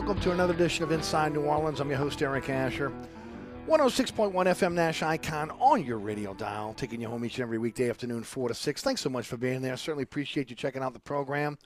welcome to another edition of Inside New Orleans. I'm your host, Eric Asher. 106.1 FM Nash Icon on your radio dial, taking you home each and every weekday afternoon, 4 to 6. Thanks so much for being there. Certainly appreciate you checking out the program.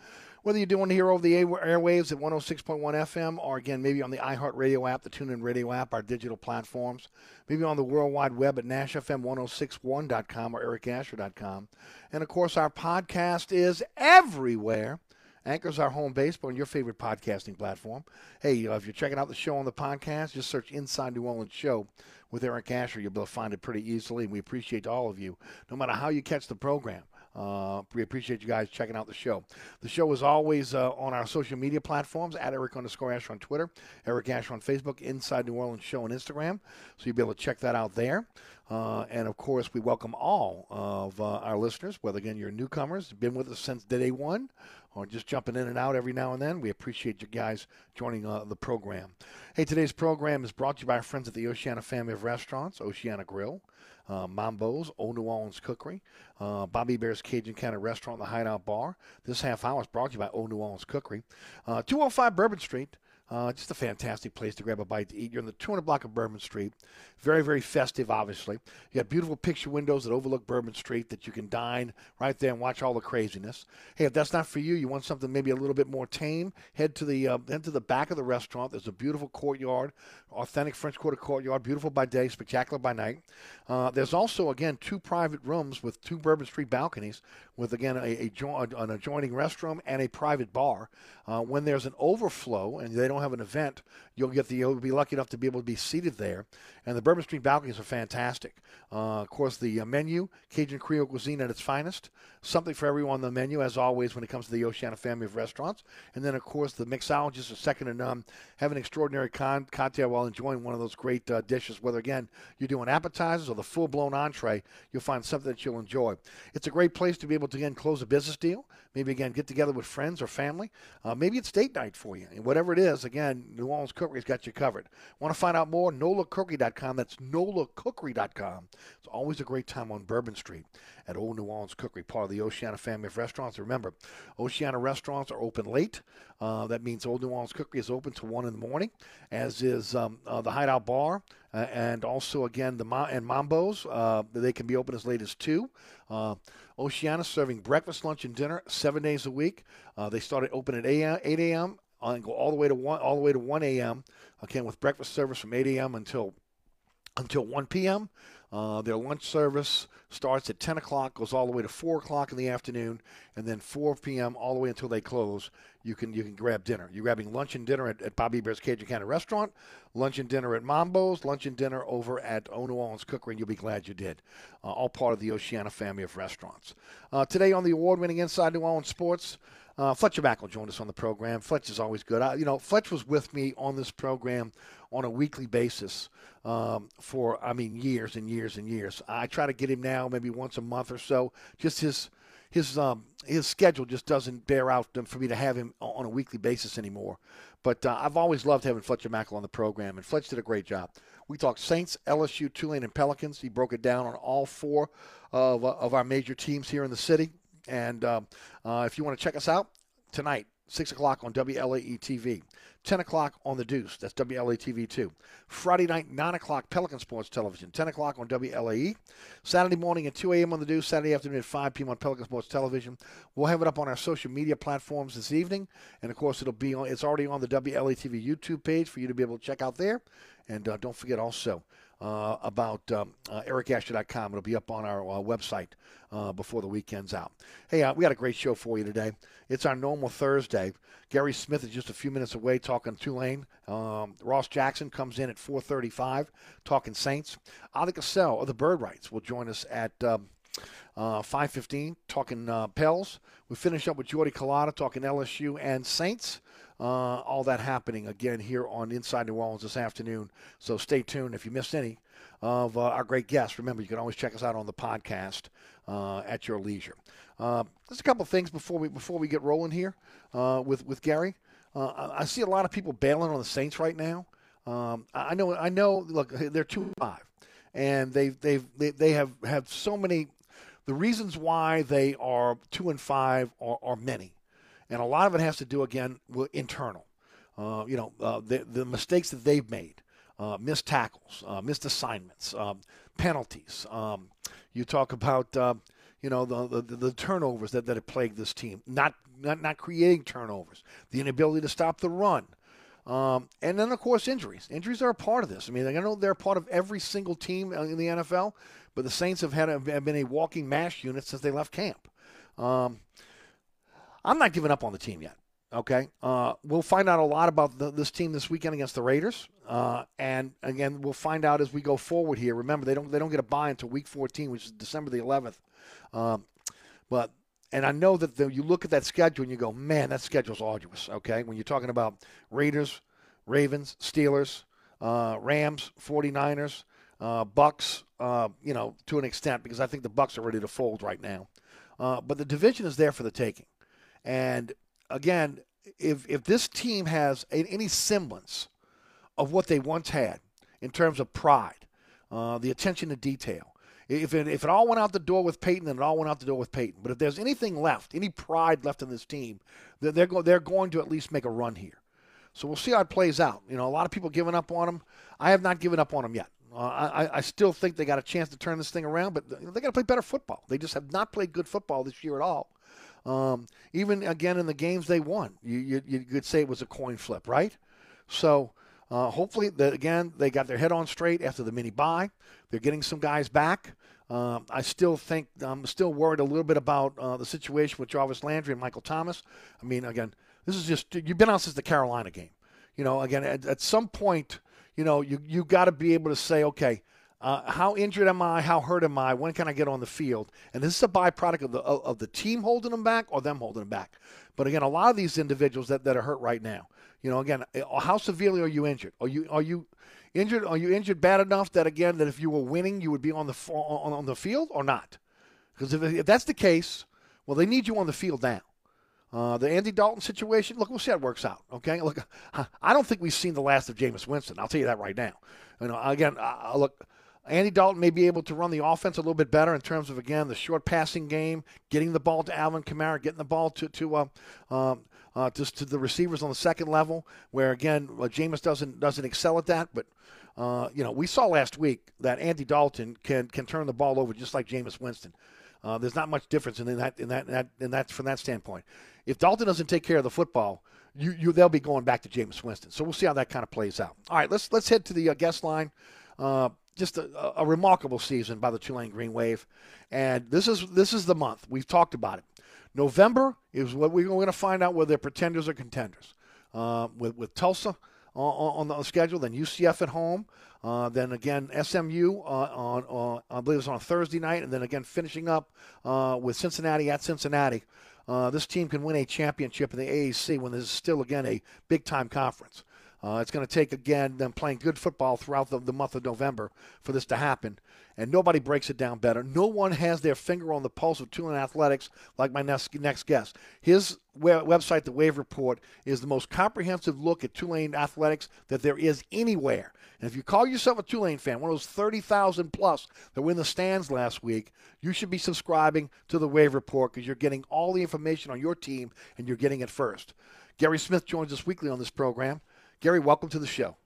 Whether you're doing it here over the airwaves at 106.1 FM or, again, maybe on the iHeartRadio app, the TuneIn Radio app, our digital platforms, maybe on the World Wide Web at NashFM1061.com or EricAsher.com. And, of course, our podcast is everywhere. Anchor's our home base, but on your favorite podcasting platform. Hey, uh, if you're checking out the show on the podcast, just search Inside New Orleans Show with Eric Asher. You'll be able to find it pretty easily, and we appreciate all of you, no matter how you catch the program. Uh, we appreciate you guys checking out the show. The show is always uh, on our social media platforms at Eric underscore Asher on Twitter, Eric Asher on Facebook, Inside New Orleans Show on Instagram. So you'll be able to check that out there. Uh, and of course, we welcome all of uh, our listeners, whether again you're newcomers, been with us since day one, or just jumping in and out every now and then. We appreciate you guys joining uh, the program. Hey, today's program is brought to you by our friends at the Oceana family of restaurants, Oceana Grill. uh, Mambo's, Old New Orleans Cookery, uh, Bobby Bear's Cajun County Restaurant, the Hideout Bar. This half hour is brought to you by Old New Orleans Cookery. Uh, 205 Bourbon Street. Uh, just a fantastic place to grab a bite to eat. You're in the 200 block of Bourbon Street. Very, very festive, obviously. You got beautiful picture windows that overlook Bourbon Street that you can dine right there and watch all the craziness. Hey, if that's not for you, you want something maybe a little bit more tame, head to the uh, head to the back of the restaurant. There's a beautiful courtyard, authentic French Quarter courtyard, beautiful by day, spectacular by night. Uh, there's also again two private rooms with two Bourbon Street balconies, with again a, a jo- an adjoining restroom and a private bar. Uh, when there's an overflow and they don't have an event, you'll get the you'll be lucky enough to be able to be seated there. And the Bourbon Street balconies are fantastic. Uh, of course, the uh, menu Cajun Creole cuisine at its finest, something for everyone on the menu as always when it comes to the Oceana family of restaurants. And then of course the mixologists are second to none. Have an extraordinary con- cocktail while enjoying one of those great uh, dishes. Whether again you're doing appetizers or the full blown entree, you'll find something that you'll enjoy. It's a great place to be able to again close a business deal. Maybe again get together with friends or family. Uh, maybe it's date night for you. And whatever it is, again, New Orleans Cookery's got you covered. Want to find out more? NolaCookery.com. That's NolaCookery.com. It's always a great time on Bourbon Street at Old New Orleans Cookery, part of the Oceana family of restaurants. Remember, Oceana restaurants are open late. Uh, that means Old New Orleans Cookery is open to one in the morning, as is um, uh, the Hideout Bar, uh, and also again the Ma- and Mambo's. Uh, they can be open as late as two. Uh, Oceana serving breakfast, lunch, and dinner seven days a week. Uh, they start at open at 8 a.m. and go all the way to one all the way to 1 a.m. Again with breakfast service from 8 a.m. until until 1 p.m. Uh, their lunch service starts at 10 o'clock, goes all the way to 4 o'clock in the afternoon, and then 4 p.m. all the way until they close. You can you can grab dinner. You're grabbing lunch and dinner at, at Bobby Bear's Cajun County Restaurant, lunch and dinner at Mambo's, lunch and dinner over at O New Orleans Cookery, and you'll be glad you did. Uh, all part of the Oceana family of restaurants. Uh, today on the award-winning Inside New Orleans Sports. Uh, Fletcher Mackel joined us on the program. Fletch is always good. I, you know, Fletch was with me on this program on a weekly basis um, for, I mean, years and years and years. I try to get him now, maybe once a month or so. Just his his um, his schedule just doesn't bear out for me to have him on a weekly basis anymore. But uh, I've always loved having Fletcher Mackel on the program, and Fletch did a great job. We talked Saints, LSU, Tulane, and Pelicans. He broke it down on all four of, of our major teams here in the city. And um, uh, if you want to check us out tonight, 6 o'clock on WLAE TV, 10 o'clock on The Deuce, that's WLAE TV 2. Friday night, 9 o'clock, Pelican Sports Television, 10 o'clock on WLAE. Saturday morning at 2 a.m. on The Deuce, Saturday afternoon at 5 p.m. on Pelican Sports Television. We'll have it up on our social media platforms this evening. And of course, it'll be on, it's already on the WLAE TV YouTube page for you to be able to check out there. And uh, don't forget also, uh, about um, uh, ericasher.com. It'll be up on our uh, website uh, before the weekend's out. Hey, uh, we got a great show for you today. It's our normal Thursday. Gary Smith is just a few minutes away talking Tulane. Um, Ross Jackson comes in at 4:35 talking Saints. Oleh Kosel of the Bird Writes will join us at. Um, uh, 5:15 talking uh, Pels. We finish up with Jordy Culotta talking LSU and Saints. Uh, all that happening again here on Inside New Orleans this afternoon. So stay tuned. If you missed any of uh, our great guests, remember you can always check us out on the podcast uh, at your leisure. Uh, there's a couple things before we before we get rolling here uh, with with Gary. Uh, I see a lot of people bailing on the Saints right now. Um, I I know I know. Look, they're two and five, and they've they've they, they have have so many. The reasons why they are two and five are, are many and a lot of it has to do again with internal. Uh, you know, uh, the, the mistakes that they've made, uh, missed tackles, uh, missed assignments, um, penalties. Um, you talk about uh, you know the, the the turnovers that, that have plagued this team, not not not creating turnovers, the inability to stop the run. Um, and then, of course, injuries. Injuries are a part of this. I mean, I know they're part of every single team in the NFL, but the Saints have had have been a walking mash unit since they left camp. Um, I'm not giving up on the team yet. Okay, uh, we'll find out a lot about the, this team this weekend against the Raiders, uh, and again, we'll find out as we go forward here. Remember, they don't they don't get a bye until Week 14, which is December the 11th. Um, but and I know that the, you look at that schedule and you go, man, that schedule's arduous. Okay, when you're talking about Raiders, Ravens, Steelers, uh, Rams, 49ers, uh, Bucks, uh, you know, to an extent, because I think the Bucks are ready to fold right now. Uh, but the division is there for the taking. And again, if if this team has any semblance of what they once had in terms of pride, uh, the attention to detail, If it, if it all went out the door with Payton, then it all went out the door with Payton. But if there's anything left, any pride left in this team, then they're, go, they're going to at least make a run here. So we'll see how it plays out. You know, a lot of people giving up on them. I have not given up on them yet. Uh, I, I still think they got a chance to turn this thing around, but they got to play better football. They just have not played good football this year at all. Um, even again in the games they won, you, you, you could say it was a coin flip, right? So uh, hopefully, that again, they got their head on straight after the mini bye. They're getting some guys back. Um, I still think I'm still worried a little bit about uh, the situation with Jarvis Landry and Michael Thomas. I mean, again, this is just you've been out since the Carolina game. You know, again, at, at some point, you know, you you got to be able to say, okay, uh, how injured am I? How hurt am I? When can I get on the field? And this is a byproduct of the of, the team holding them back or them holding them back. But again, a lot of these individuals that, that are hurt right now, you know, again, uh, how severely are you injured? Are you are you injured? Are you injured bad enough that again that if you were winning, you would be on the on, on the field or not? Because if, if that's the case, well, they need you on the field now. Uh, the Andy Dalton situation, look, we'll see how it works out. Okay, look, I don't think we've seen the last of Jameis Winston. I'll tell you that right now. You know, again, uh, look, Andy Dalton may be able to run the offense a little bit better in terms of again the short passing game, getting the ball to Alvin Kamara, getting the ball to to uh, um, uh, just to the receivers on the second level, where again uh, Jameis doesn't doesn't excel at that. But uh, you know, we saw last week that Andy Dalton can can turn the ball over just like Jameis Winston. Uh, there's not much difference in that in that in that in that from that standpoint. If Dalton doesn't take care of the football, you, you they'll be going back to Jameis Winston. So we'll see how that kind of plays out. All right, let's let's head to the uh, guest line. Uh, just a, a, remarkable season by the Tulane Green Wave, and this is this is the month we've talked about it. November is what we're going to find out whether they're pretenders or contenders. Uh, with with Tulsa on, on, the schedule, then UCF at home, uh, then again SMU uh, on, on I believe it's on a Thursday night, and then again finishing up uh, with Cincinnati at Cincinnati. Uh, this team can win a championship in the AAC when this is still again a big time conference. Uh, it's going to take, again, them playing good football throughout the, the, month of November for this to happen. And nobody breaks it down better. No one has their finger on the pulse of Tulane athletics like my next, next guest. His website, The Wave Report, is the most comprehensive look at Tulane athletics that there is anywhere. And if you call yourself a Tulane fan, one of those 30,000 plus that were in the stands last week, you should be subscribing to The Wave Report because you're getting all the information on your team and you're getting it first. Gary Smith joins us weekly on this program. Gary, welcome to the show.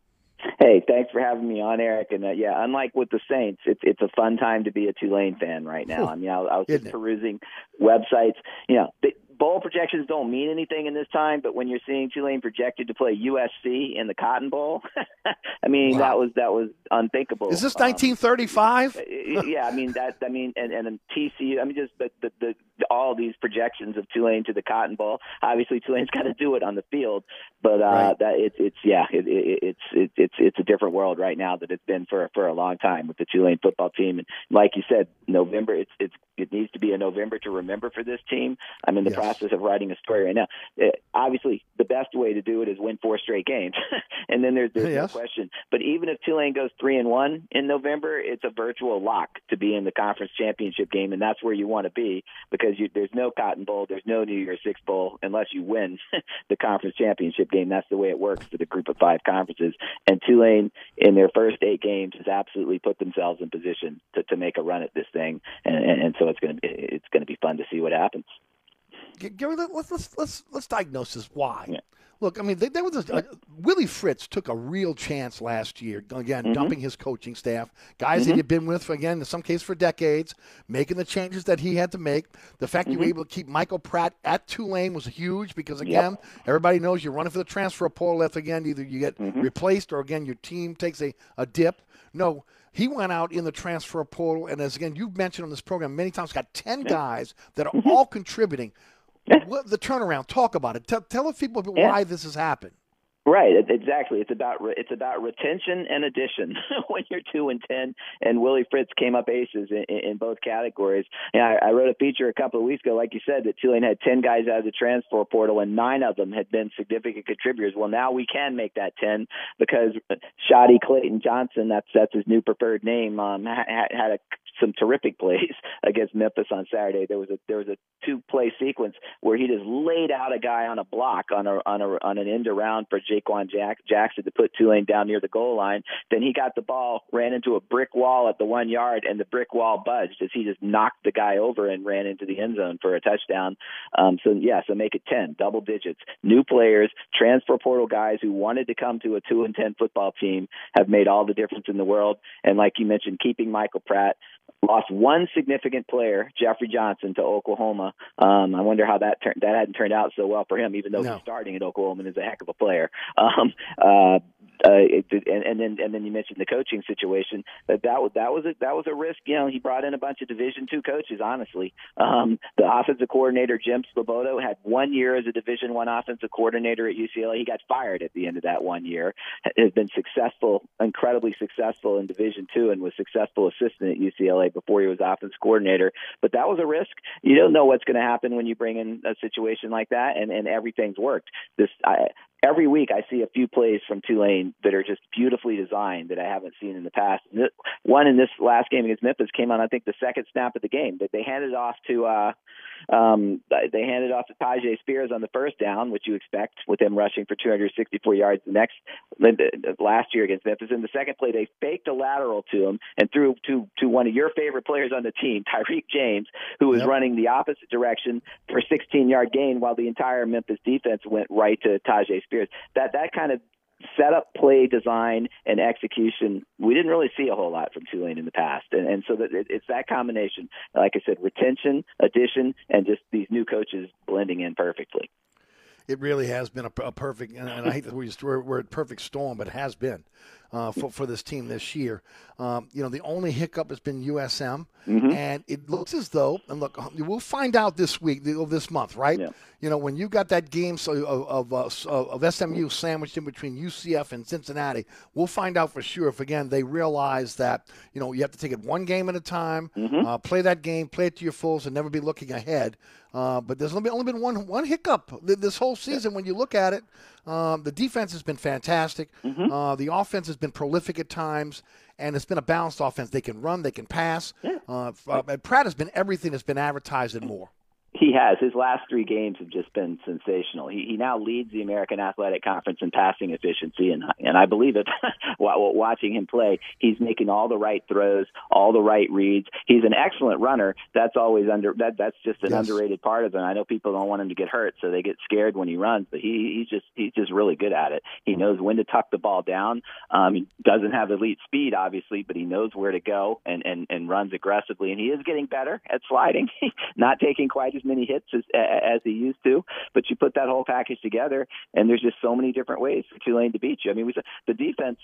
Hey, thanks for having me on, Eric. And uh, yeah, unlike with the Saints, it's it's a fun time to be a Tulane fan right now. I mean, I, I was just perusing websites. You know, they, bowl projections don't mean anything in this time, but when you're seeing Tulane projected to play USC in the Cotton Bowl, I mean wow. that was that was unthinkable. Is this 1935? Um, yeah, I mean that. I mean, and and TCU. I mean, just the, the the all these projections of Tulane to the Cotton Bowl. Obviously, Tulane's got to do it on the field, but uh, right. that it's it's yeah, it, it, it's it, it's it's a different world right now that it's been for for a long time with the Tulane football team. And like you said, November. It's it's it needs to be a November to remember for this team. I'm in the yes. process of writing a story right now. It, uh, obviously, the best way to do it is win four straight games, and then there's, there's yes. no question. But even if Tulane goes three and one in November, it's a virtual lock to be in the conference championship game, and that's where you want to be because you, there's no Cotton Bowl, there's no New Year's Six Bowl unless you win the conference championship game. That's the way it works for the group of five conferences. And Tulane, in their first eight games, has absolutely put themselves in position to, to make a run at this thing, and, and, and so it's going to be it's going to be fun to see what happens. Gary, let's let's let's let's diagnose this. Why? Yeah. Look, I mean, they was a, uh, Willie Fritz took a real chance last year. Again, mm-hmm. dumping his coaching staff, guys mm-hmm. that he'd been with for again in some cases for decades, making the changes that he had to make. The fact mm-hmm. you were able to keep Michael Pratt at Tulane was huge because again, yep. everybody knows you're running for the transfer portal. If again, either you get mm-hmm. replaced or again your team takes a, a dip. No, he went out in the transfer portal, and as again you've mentioned on this program many times, got ten guys that are mm-hmm. all contributing the turnaround. Talk about it. Tell, tell people yeah. why this has happened. Right, exactly. It's about re- it's about retention and addition. when you're two and ten, and Willie Fritz came up aces in, in both categories. And I, I wrote a feature a couple of weeks ago, like you said, that Tulane had ten guys out of the transfer portal, and nine of them had been significant contributors. Well, now we can make that ten because Shaadie Clayton Johnson, that's that's his new preferred name, um, had, had a some terrific plays against Memphis on Saturday. There was a there was a two play sequence where he just laid out a guy on a block on a on a on an end around for Jaquan Jack, Jackson to put Tulane down near the goal line. Then he got the ball, ran into a brick wall at the one yard, and the brick wall budged as he just knocked the guy over and ran into the end zone for a touchdown. Um, so yeah, so make it ten, double digits. New players, transfer portal guys who wanted to come to a two and ten football team have made all the difference in the world. And like you mentioned, keeping Michael Pratt lost one significant player, Jeffrey Johnson, to Oklahoma. Um, I wonder how that turned. That hadn't turned out so well for him, even though No. he's starting at Oklahoma and is a heck of a player. Um, uh, uh, it, and, and then and then you mentioned the coaching situation. That that was that was a that was a risk. You know, he brought in a bunch of Division two coaches. Honestly, um, the offensive coordinator Jim Svoboda had one year as a Division one offensive coordinator at UCLA. He got fired at the end of that one year. Has been successful, incredibly successful in Division two, and was successful assistant at UCLA before he was offensive coordinator. But that was a risk. You don't know what's going to happen when you bring in a situation like that, and and everything's worked. This I, every week I see a few plays from Tulane that are just beautifully designed that I haven't seen in the past. One in this last game against Memphis came on, I think, the second snap of the game. That they handed off to, uh, um, they handed off to Tyjae Spears on the first down, which you expect with him rushing for 264 yards the next last year against Memphis. In the second play, they faked a lateral to him and threw to to one of your favorite players on the team, Tyrick James, who was Yep. running the opposite direction for 16 yard gain while the entire Memphis defense went right to Tyjae That that kind of setup, play design, and execution we didn't really see a whole lot from Tulane in the past, and, and so that it, it's that combination. Like I said, retention, addition, and just these new coaches blending in perfectly. It really has been a, a perfect, and, I hate that we use the word perfect storm, but it has been uh, for, for this team this year. Um, you know, the only hiccup has been USM, and it looks as though, and look, we'll find out this week, this month, right? Yeah. You know, when you got that game so, of, of, uh, of SMU sandwiched in between UCF and Cincinnati, we'll find out for sure if, again, they realize that, you know, you have to take it one game at a time, uh, play that game, play it to your fulls, and never be looking ahead. Uh, but there's only been, one one hiccup this whole season when you look at it. Um, the defense has been fantastic. Uh, the offense has been prolific at times, and it's been a balanced offense. They can run, they can pass. Uh, f- uh, and Pratt has been everything that's been advertised and more. He has. His last three games have just been sensational. He, he now leads the American Athletic Conference in passing efficiency, and and I believe it. Wa- Watching him play, he's making all the right throws, all the right reads. He's an excellent runner. That's always under that. That's just an Yes. underrated part of him. I know people don't want him to get hurt, so they get scared when he runs, but he he's just he's just really good at it. He knows when to tuck the ball down. Um, he doesn't have elite speed, obviously, but he knows where to go and and and runs aggressively. And he is getting better at sliding, not taking quite as many hits as as he used to. But you put that whole package together, and there's just so many different ways for Tulane to beat you. I mean, we the defense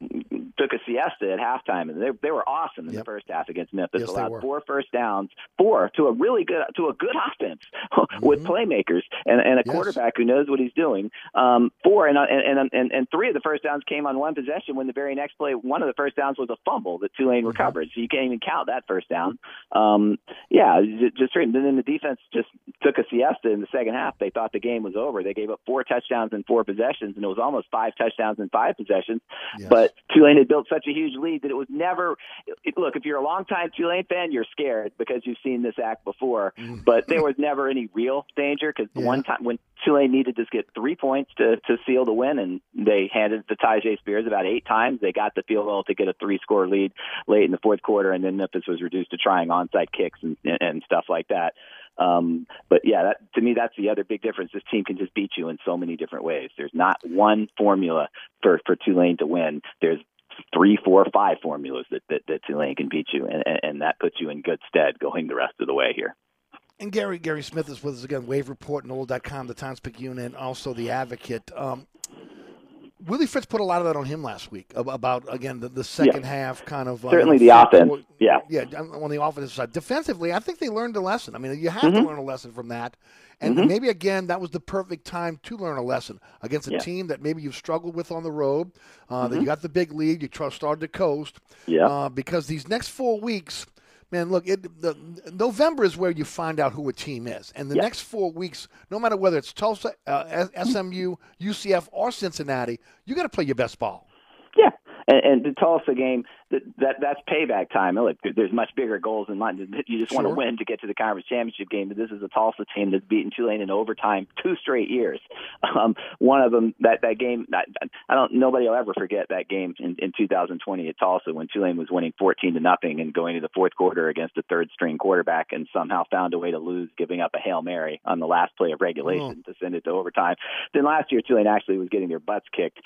took a siesta at halftime, and they they were awesome in Yep. the first half against Memphis. Yes, they allowed four first downs, four to a really good to a good offense with playmakers and and a Mm-hmm. Yes. quarterback who knows what he's doing. Um, four and, and and and and three of the first downs came on one possession. When the very next play, one of the first downs was a fumble that Tulane Mm-hmm. recovered. So you can't even count that first down. Um, yeah, ju- just and then the defense just took a siesta in the second half. They thought the game was over. They gave up four touchdowns in four possessions, and it was almost five touchdowns in five possessions. Yes. But Tulane had built such a huge lead that it was never. It, look, if you're a longtime Tulane fan, you're scared because you've seen this act before. Mm. But there was never any real danger because the Yeah. one time when Tulane needed to get three points to to seal the win, and they handed it to Tyjae Spears about eight times. They got the field goal to get a three score lead late in the fourth quarter, and then Memphis was reduced to trying onside kicks and and stuff like that. Um, but yeah, that, to me, that's the other big difference. This team can just beat you in so many different ways. There's not one formula for for Tulane to win. There's three, four, five formulas that that, that Tulane can beat you, and, and that puts you in good stead going the rest of the way here. And Gary Gary Smith is with us again. Wave Report, NOLA.com, the Times Picayune, and also the Advocate. Um, Willie Fritz put a lot of that on him last week about again the, the second half kind of uh, Certainly the offense, yeah. yeah on the offensive side. Defensively, I think they learned a lesson. I mean, you have Mm-hmm. to learn a lesson from that, and maybe again that was the perfect time to learn a lesson against a Yeah. Mm-hmm. team that maybe you've struggled with on the road. Uh, That you got the big lead, you started to coast. Yeah. Uh, because these next four weeks. Man, look, it, the, November is where you find out who a team is, and the Yeah. next four weeks, no matter whether it's Tulsa, uh, SMU, UCF, or Cincinnati, you got to play your best ball. Yeah. And, and the Tulsa game, that, that that's payback time. Look, there's much bigger goals in mind. You just want to win to get to the conference championship game. But this is a Tulsa team that's beaten Tulane in overtime two straight years. Um, one of them that that game. I, I don't. Nobody will ever forget that game in, in 2020 at Tulsa when Tulane was winning 14 to nothing and going to the fourth quarter against a third string quarterback and somehow found a way to lose, giving up a hail mary on the last play of regulation to send it to overtime. Then last year Tulane actually was getting their butts kicked,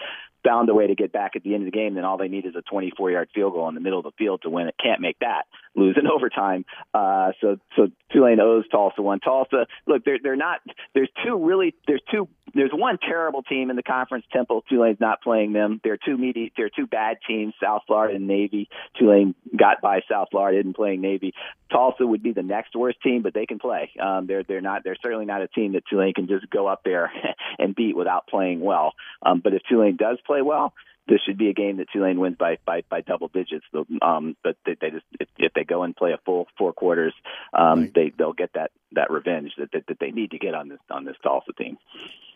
found a way to get back at the end of the game. Then all they need is a 24 yard field goal in the middle of the field to win it. Can't make that. Lose in overtime. Uh, so so Tulane owes Tulsa one. Tulsa, look, they're they're not. There's two really. There's two. There's one terrible team in the conference. Temple. Tulane's not playing them. They're two medi- They're two bad teams. South Florida and Navy. Tulane got by South Florida, isn't playing Navy. Tulsa would be the next worst team, but they can play. Um, they're they're not. They're certainly not a team that Tulane can just go up there and beat without playing well. Um, but if Tulane does play well, this should be a game that Tulane wins by by, by double digits. Um, but they, they just if, if they go and play a full four quarters, um, Right. they they'll get that that revenge that, that that they need to get on this on this Tulsa team.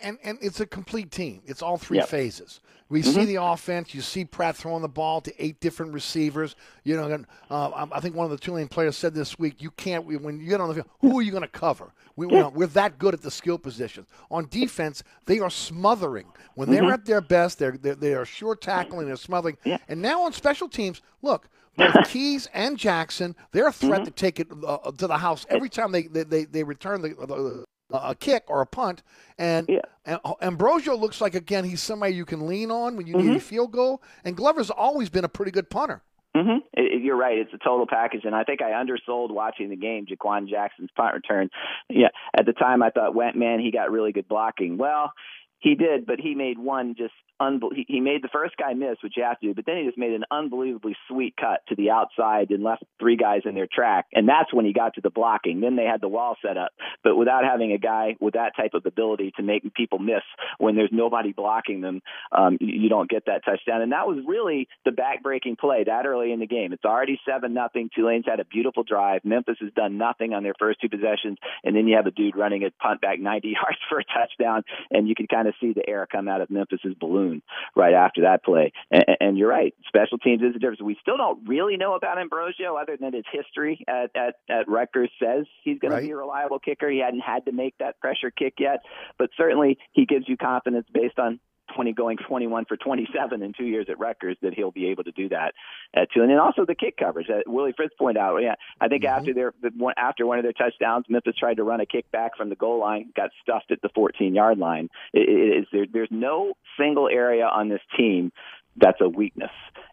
and and it's a complete team. It's all three Yep. phases. We see the offense. You see Pratt throwing the ball to eight different receivers. You know, uh, I- I think one of the Tulane players said this week, you can't when you get on the field. Who are you going to cover? We, we're, we're that good at the skill positions. On defense, they are smothering when they're at their best. They're, they're they are sure tackling. They're smothering. Yeah. And now on special teams, look. Both Keys and Jackson, they're a threat to take it uh, to the house every time they they, they, they return the, the a kick or a punt, and, Yeah. and Ambrosio looks like again he's somebody you can lean on when you need a field goal. And Glover's always been a pretty good punter. Mm-hmm. It- you're right. It's a total package, and I think I undersold watching the game. Jaquan Jackson's punt return. Yeah, at the time I thought, went man, he got really good blocking. Well, he did, but he made one just unbel- he, made the first guy miss, which you have to do, but then he just made an unbelievably sweet cut to the outside and left three guys in their track, and that's when he got to the blocking. Then they had the wall set up, but without having a guy with that type of ability to make people miss when there's nobody blocking them, um, you, don't get that touchdown. And that was really the back-breaking play that early in the game. It's already seven nothing. Tulane's had a beautiful drive. Memphis has done nothing on their first two possessions, and then you have a dude running a punt back 90 yards for a touchdown, and you can kind of see the air come out of Memphis's balloon right after that play. And, and you're right, special teams is a difference. We still don't really know about Ambrosio other than his history at at, at Rutgers says he's going Right. to be a reliable kicker. He hadn't had to make that pressure kick yet, but certainly he gives you confidence based on 20 going 21 for 27 in two years at Rutgers that he'll be able to do that uh, at two. And then also the kick coverage that Willie Fritz pointed out. Yeah, I think mm-hmm. after their the one, after one of their touchdowns, Memphis tried to run a kick back from the goal line, got stuffed at the 14 yard line. It, it is there, there's no single area on this team that's a weakness.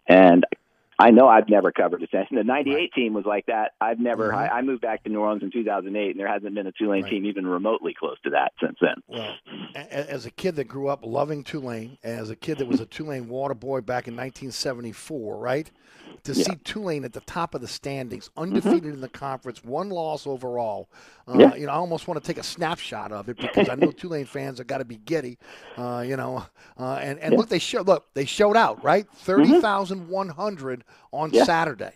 And I know I've never covered a sense. The '98 team was like that. I've never. Mhm. I, I moved back to New Orleans in 2008, and there hasn't been a Tulane Right. team even remotely close to that since then. Well, as a kid that grew up loving Tulane, as a kid that was a Tulane water boy back in 1974, right? To see Tulane at the top of the standings, undefeated in the conference, one loss overall. Uh, Yeah. You know, I almost want to take a snapshot of it because I know Tulane fans have got to be giddy. Uh, you know, uh, and and look, they show look they showed out right, thirty thousand one hundred on Yeah. Saturday.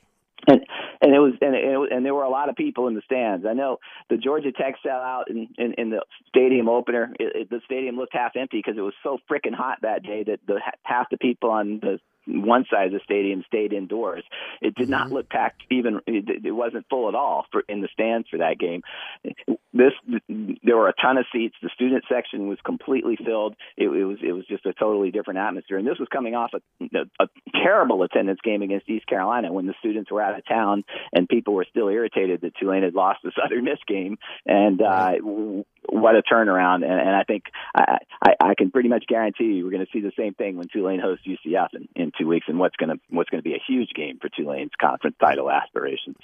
and and it was and it, and there were a lot of people in the stands. I know the Georgia Tech sellout in in, in the stadium opener. It, it, the stadium looked half empty because it was so freaking hot that day that the half the people on the one side of the stadium stayed indoors. It did not look packed. Even it, it wasn't full at all for in the stands for that game. This there were a ton of seats. The student section was completely filled. It, it was it was just a totally different atmosphere. And this was coming off a, a terrible attendance game against East Carolina when the students were out of town and people were still irritated that Tulane had lost the Southern Miss game. And uh, what a turnaround! And, and I think I, I, I can pretty much guarantee you we're going to see the same thing when Tulane hosts UCF in, in two weeks, and what's going to what's going to be a huge game for Tulane's conference title aspirations.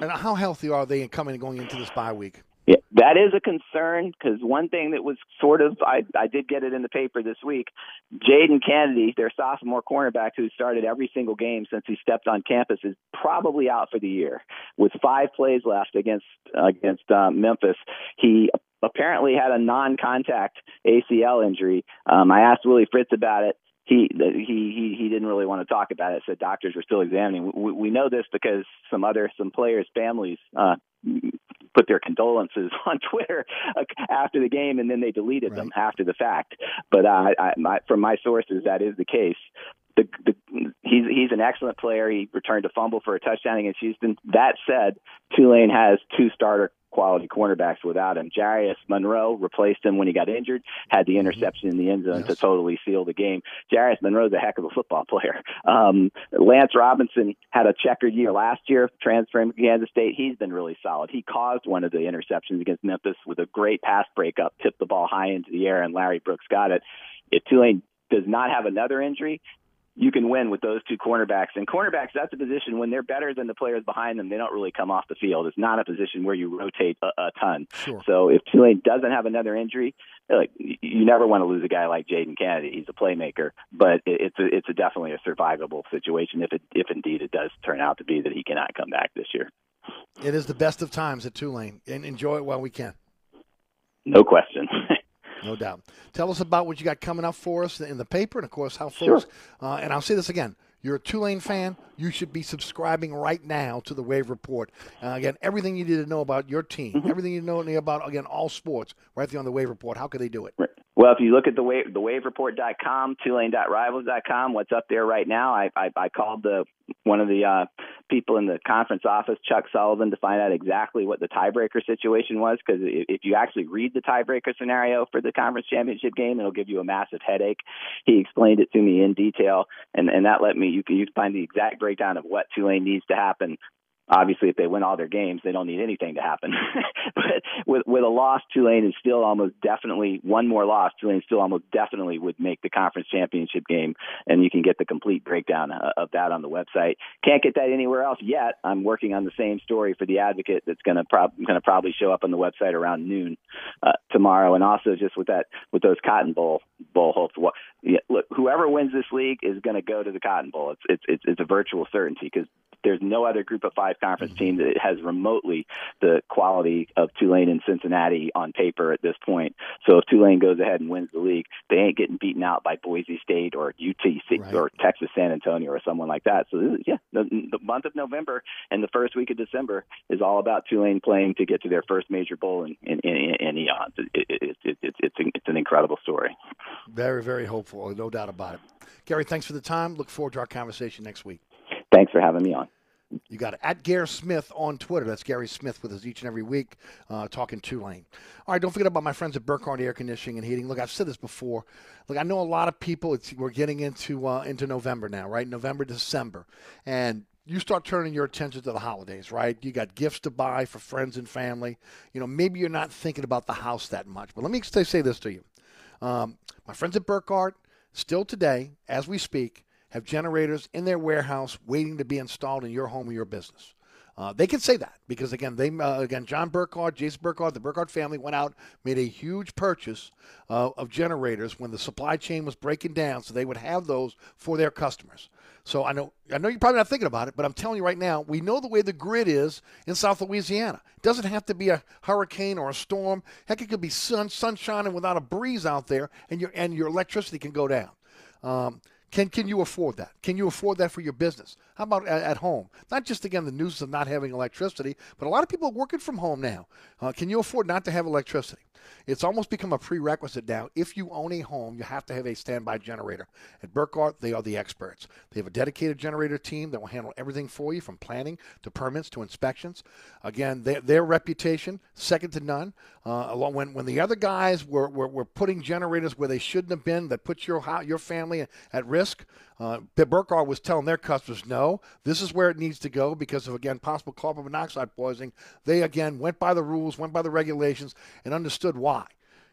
And how healthy are they in coming and going into this bye week? Yeah, that is a concern because one thing that was sort of I I did get it in the paper this week. Jadon Canady, their sophomore cornerback who started every single game since he stepped on campus, is probably out for the year with five plays left against against uh, Memphis. He apparently had a non-contact ACL injury. Um, I asked Willie Fritz about it he he he he didn't really want to talk about it. Said doctors were still examining. We, we know this because some other some players' families uh, put their condolences on Twitter uh, after the game, and then they deleted them after the fact. But uh, I, my, from my sources, that is the case. the, the he's he's an excellent player. He returned a fumble for a touchdown against Houston. That said, Tulane has two starter quality cornerbacks without him. Jarius Monroe replaced him when he got injured, had the interception in the end zone Yes. to totally seal the game. Jarius Monroe's a heck of a football player. Um, Lance Robinson had a checkered year last year, transferring to Kansas State. He's been really solid. He caused one of the interceptions against Memphis with a great pass breakup, tipped the ball high into the air, and Larry Brooks got it. If Tulane does not have another injury, you can win with those two cornerbacks. And cornerbacks, that's a position when they're better than the players behind them, they don't really come off the field. It's not a position where you rotate a, a ton. Sure. So if Tulane doesn't have another injury, like you never want to lose a guy like Jadon Canady. He's a playmaker, but it's a, it's a definitely a survivable situation if it if indeed it does turn out to be that he cannot come back this year. It is the best of times at Tulane, and enjoy it while we can. No question. No doubt. Tell us about what you got coming up for us in the paper, and of course, how Sure. folks. Uh, and I'll say this again: you're a Tulane fan. You should be subscribing right now to the Wave Report. Uh, again, everything you need to know about your team, Mm-hmm. everything you know about again all sports, right there on the Wave Report. How could they do it? Well, if you look at the wave, the wavereport.com, tulane.rivals.com, what's up there right now? I, I, I called the one of the uh, people in the conference office, Chuck Sullivan, to find out exactly what the tiebreaker situation was. Because if you actually read the tiebreaker scenario for the conference championship game, it'll give you a massive headache. He explained it to me in detail, and and that let me you can you find the exact breakdown of what Tulane needs to happen obviously if they win all their games they don't need anything to happen. But with with a loss tulane is still almost definitely one more loss tulane still almost definitely would make the conference championship game and you can get the complete breakdown uh, of that on the website. Can't get that anywhere else yet. I'm working on the same story for the advocate that's going to prob- going to probably show up on the website around noon uh, tomorrow. And also just with that with those cotton bowl bowl hopes what yeah, look whoever wins this league is going to go to the cotton bowl. It's it's it's, it's a virtual certainty because there's no other group of five conference mm-hmm. team that has remotely the quality of Tulane and Cincinnati on paper at this point. So if Tulane goes ahead and wins the league, they ain't getting beaten out by Boise State or UTC Right. or Texas San Antonio or someone like that. So this is, yeah, the, the month of November and the first week of December is all about Tulane playing to get to their first major bowl in in, in, in eons. It, it, it, it, it's it's it's an incredible story. Very, very hopeful, no doubt about it. Gary, thanks for the time. Look forward to our conversation next week. Thanks for having me on. You got it. At Gary Smith on Twitter. That's Gary Smith with us each and every week, uh, talking Tulane. All right, don't forget about my friends at Burkhardt Air Conditioning and Heating. Look, I've said this before. Look, I know a lot of people. We're getting into uh, into November now, right? November, December, and you start turning your attention to the holidays, right? You got gifts to buy for friends and family. You know, maybe you're not thinking about the house that much. But let me say say this to you. Um, my friends at Burkhardt, still today, as we speak, have generators in their warehouse waiting to be installed in your home or your business. Uh, they can say that because again, they uh, again John Burkhardt, Jason Burkhardt, the Burkhardt family went out, made a huge purchase uh, of generators when the supply chain was breaking down, so they would have those for their customers. So I know I know you're probably not thinking about it, but I'm telling you right now, we know the way the grid is in South Louisiana. It doesn't have to be a hurricane or a storm. Heck, it could be sun sunshine and without a breeze out there, and your and your electricity can go down. Um, can can you afford that? Can you afford that for your business? How about at, at home? Not just again the news of not having electricity, but a lot of people are working from home now. Uh, can you afford not to have electricity? It's almost become a prerequisite now. If you own a home, you have to have a standby generator. At Burkhardt, they are the experts. They have a dedicated generator team that will handle everything for you from planning to permits to inspections. Again, their, their reputation, second to none. Uh, when, when the other guys were, were, were putting generators where they shouldn't have been, that put your, your family at risk, uh, Burkhardt was telling their customers, no, this is where it needs to go because of, again, possible carbon monoxide poisoning. They, again, went by the rules, went by the regulations, and understood why.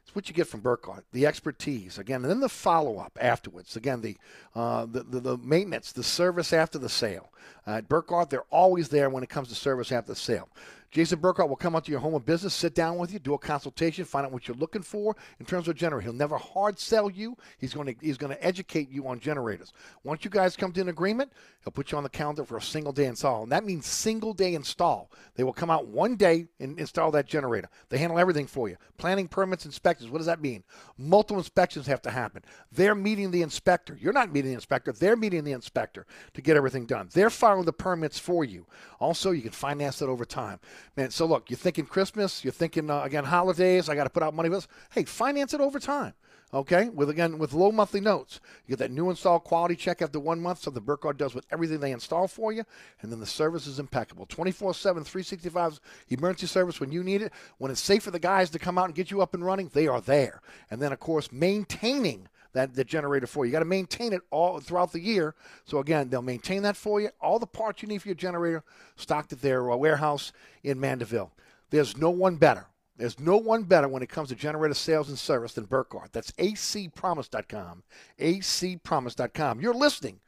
It's what you get from Burkhardt, the expertise again, and then the follow up afterwards. Again, the, uh, the, the the maintenance, the service after the sale. Uh, at Burkhardt, they're always there when it comes to service after the sale. Jason Burkhardt will come out to your home of business, sit down with you, do a consultation, find out what you're looking for in terms of generator. He'll never hard sell you. He's going to he's going to educate you on generators. Once you guys come to an agreement, he'll put you on the calendar for a single day install, and that means single day install. They will come out one day and install that generator. They handle everything for you. Planning, permits, inspections. What does that mean? Multiple inspections have to happen. They're meeting the inspector. You're not meeting the inspector. They're meeting the inspector to get everything done. They're filing the permits for you. Also, you can finance that over time. Man, so look, you're thinking Christmas, you're thinking uh, again holidays. I got to put out money for this. Hey, finance it over time. Okay, with again with low monthly notes, you get that new install quality check after one month. So the Burkhardt does with everything they install for you, and then the service is impeccable. 24/7, 365 emergency service when you need it. When it's safe for the guys to come out and get you up and running, they are there. And then of course maintaining that the generator for you. You got to maintain it all throughout the year. So again, they'll maintain that for you. All the parts you need for your generator stocked at their uh, warehouse in Mandeville. There's no one better. There's no one better when it comes to generator sales and service than Burkhardt. That's acpromise.com. acpromise.com. You're listening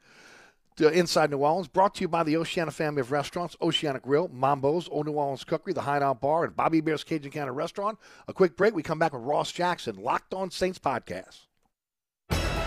to Inside New Orleans, brought to you by the Oceana family of restaurants, Oceana Grill, Mambo's, Old New Orleans Cookery, the Hideout Bar, and Bobby Bear's Cajun Counter Restaurant. A quick break. We come back with Ross Jackson, Locked On Saints podcast.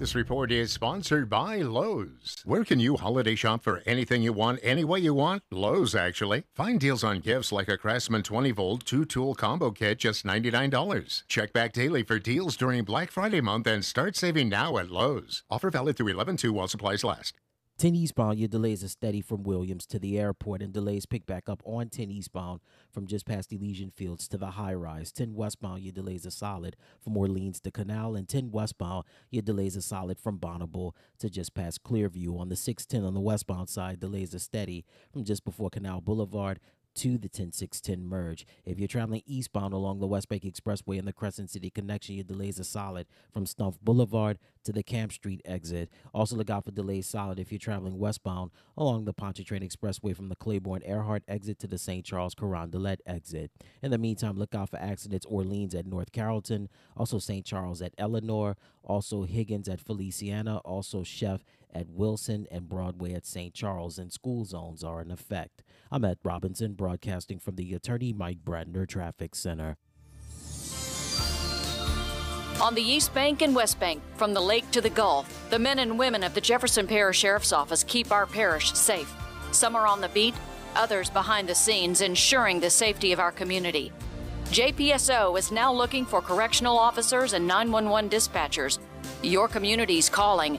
This report is sponsored by Lowe's. Where can you holiday shop for anything you want, any way you want? Lowe's, actually. Find deals on gifts like a Craftsman 20 volt two tool combo kit, just $99. Check back daily for deals during Black Friday month and start saving now at Lowe's. Offer valid through 11 2 while supplies last. 10 eastbound, your delays are steady from Williams to the airport, and delays pick back up on 10 eastbound from just past Elysian Fields to the high rise. 10 westbound, your delays are solid from Orleans to Canal, and 10 westbound, your delays are solid from Bonneville to just past Clearview. On the 610 on the westbound side, delays are steady from just before Canal Boulevard to the 10610 merge. If you're traveling eastbound along the West Bank Expressway and the Crescent City connection, your delays are solid from Snuff Boulevard to the Camp Street exit. Also, look out for delays solid if you're traveling westbound along the Pontchartrain Expressway from the Claiborne Earhart exit to the St. Charles Carondelet exit. In the meantime, look out for accidents Orleans at North Carrollton, also St. Charles at Eleanor, also Higgins at Feliciana, also Chef at Wilson and Broadway at St. Charles, and school zones are in effect. I'm at Robinson, broadcasting from the Attorney Mike Brandner Traffic Center. On the East Bank and West Bank, from the lake to the Gulf, the men and women of the Jefferson Parish Sheriff's Office keep our parish safe. Some are on the beat, others behind the scenes, ensuring the safety of our community. JPSO is now looking for correctional officers and 911 dispatchers. Your community's calling.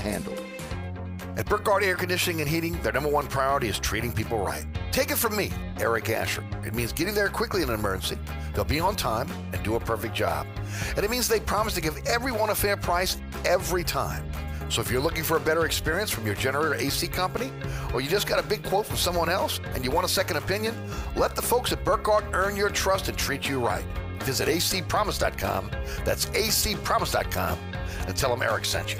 handle. At Burkhardt Air Conditioning and Heating, their number one priority is treating people right. Take it from me, Eric Asher. It means getting there quickly in an emergency. They'll be on time and do a perfect job. And it means they promise to give everyone a fair price every time. So if you're looking for a better experience from your generator AC company, or you just got a big quote from someone else and you want a second opinion, let the folks at Burkhardt earn your trust and treat you right. Visit acpromise.com. That's acpromise.com and tell them Eric sent you.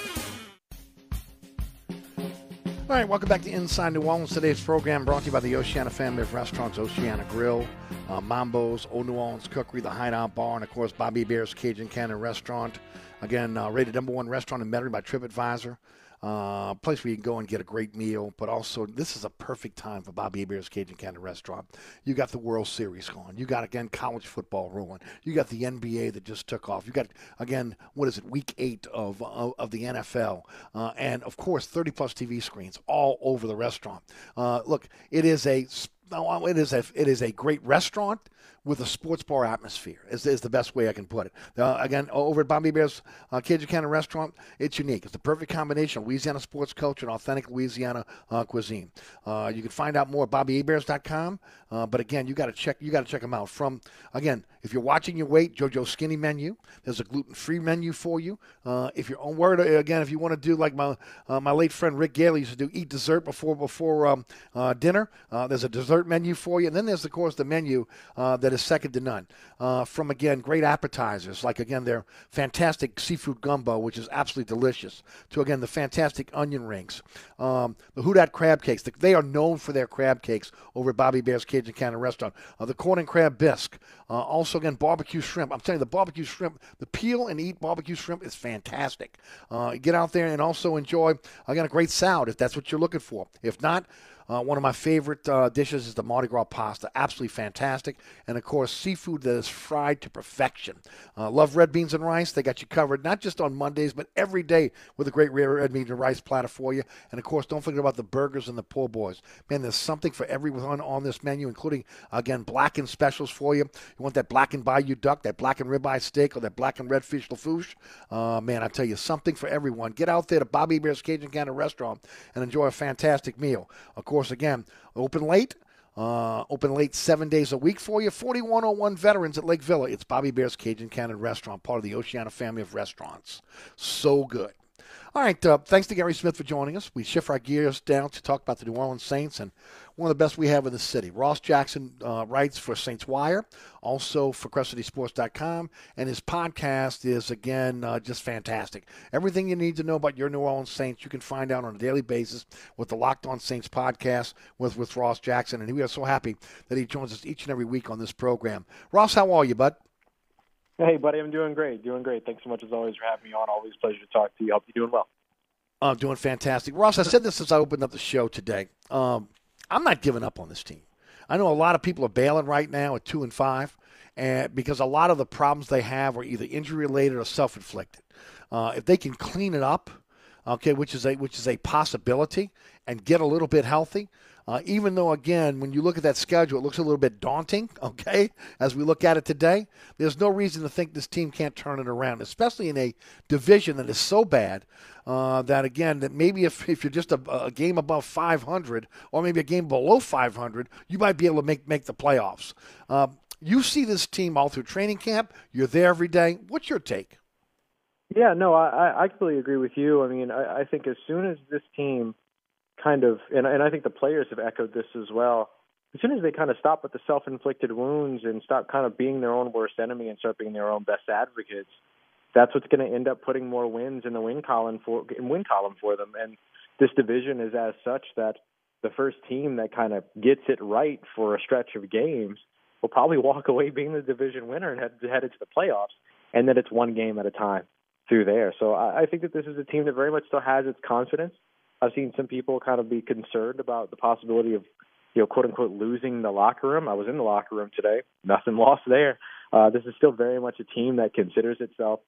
All right, welcome back to Inside New Orleans. Today's program brought to you by the Oceana family of restaurants, Oceana Grill, uh, Mambo's, Old New Orleans Cookery, the Hideout Bar, and of course Bobby Hebert's Cajun Cannon Restaurant. Again, uh, rated number one restaurant in Metairie by TripAdvisor. Uh, place where you can go and get a great meal, but also this is a perfect time for Bobby Hebert's Cajun Cannon Restaurant. You got the World Series going. You got again college football rolling. You got the NBA that just took off. You got again what is it? Week eight of of, of the NFL, uh, and of course 30 plus TV screens all over the restaurant. Uh, look, it is a it is a it is a great restaurant with a sports bar atmosphere is, is the best way I can put it. Uh, again, over at Bobby Hebert's uh, Cajun Cannon Restaurant, it's unique. It's the perfect combination of Louisiana sports culture and authentic Louisiana uh, cuisine. Uh, you can find out more at BobbyAbears.com. Uh, but again, you got to check you got to check them out. From again, if you're watching your weight, JoJo Skinny menu. There's a gluten-free menu for you. Uh, if you're on word again, if you want to do like my my late friend Rick Gailey used to do, eat dessert before before um, dinner. there's a dessert menu for you, and then there's of course the menu that that is second to none. Uh, from again, great appetizers like again their fantastic seafood gumbo, which is absolutely delicious, to again the fantastic onion rings, um, the Who Dat crab cakes. They are known for their crab cakes over at Bobby Hebert's Cajun Cannon Restaurant. Uh, the corn and crab bisque. Uh, also again barbecue shrimp. I'm telling you, the barbecue shrimp, the peel and eat barbecue shrimp is fantastic. Uh, get out there and also enjoy again a great salad if that's what you're looking for. If not. Uh, one of my favorite uh, dishes is the Mardi Gras pasta. Absolutely fantastic. And of course, seafood that is fried to perfection. Uh, love red beans and rice. They got you covered not just on Mondays, but every day with a great red beans and rice platter for you. And of course, don't forget about the burgers and the poor boys. Man, there's something for everyone on this menu, including, again, blackened specials for you. You want that blackened bayou duck, that blackened ribeye steak, or that blackened redfish lafouche? Uh, man, I tell you, something for everyone. Get out there to Bobby Hebert's Cajun Cannon Restaurant and enjoy a fantastic meal. Of course, course, again, open late. Uh, open late seven days a week for you. 4101 Veterans at Lake Villa. It's Bobby Hebert's Cajun Cannon Restaurant, part of the Oceana family of restaurants. So good. All right. Uh, thanks to Gary Smith for joining us. We shift our gears down to talk about the New Orleans Saints and one of the best we have in the city. Ross Jackson uh, writes for Saints Wire, also for CrescentCitySports.com, and his podcast is, again, uh, just fantastic. Everything you need to know about your New Orleans Saints, you can find out on a daily basis with the Locked On Saints podcast with, with Ross Jackson. And we are so happy that he joins us each and every week on this program. Ross, how are you, bud? Hey, buddy, I'm doing great. Doing great. Thanks so much as always for having me on. Always pleasure to talk to you. Hope you're doing well. I'm doing fantastic. Ross, I said this since I opened up the show today. Um, I'm not giving up on this team. I know a lot of people are bailing right now at two and five, and because a lot of the problems they have are either injury related or self inflicted. Uh, if they can clean it up, okay, which is a which is a possibility, and get a little bit healthy, uh, even though, again, when you look at that schedule, it looks a little bit daunting, okay, as we look at it today, there's no reason to think this team can't turn it around, especially in a division that is so bad uh, that, again, that maybe if, if you're just a, a, game above 500 or maybe a game below 500, you might be able to make, make the playoffs. Uh, you see this team all through training camp. You're there every day. What's your take? Yeah, no, I, I completely agree with you. I mean, I, I think as soon as this team kind of, and, and I think the players have echoed this as well. As soon as they kind of stop with the self-inflicted wounds and stop kind of being their own worst enemy and start being their own best advocates, that's what's going to end up putting more wins in the win column for in win column for them. And this division is as such that the first team that kind of gets it right for a stretch of games will probably walk away being the division winner and head, head into the playoffs. And then it's one game at a time through there. So I, I think that this is a team that very much still has its confidence. I've seen some people kind of be concerned about the possibility of, you know, quote unquote, losing the locker room. I was in the locker room today. Nothing lost there. Uh, this is still very much a team that considers itself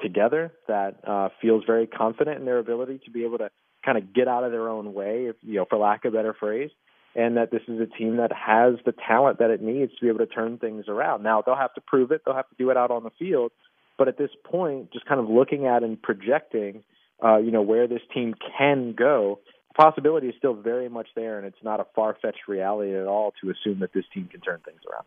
together, that uh, feels very confident in their ability to be able to kind of get out of their own way, if, you know, for lack of a better phrase, and that this is a team that has the talent that it needs to be able to turn things around. Now they'll have to prove it. They'll have to do it out on the field. But at this point, just kind of looking at and projecting – uh, you know, where this team can go, the possibility is still very much there, and it's not a far fetched reality at all to assume that this team can turn things around.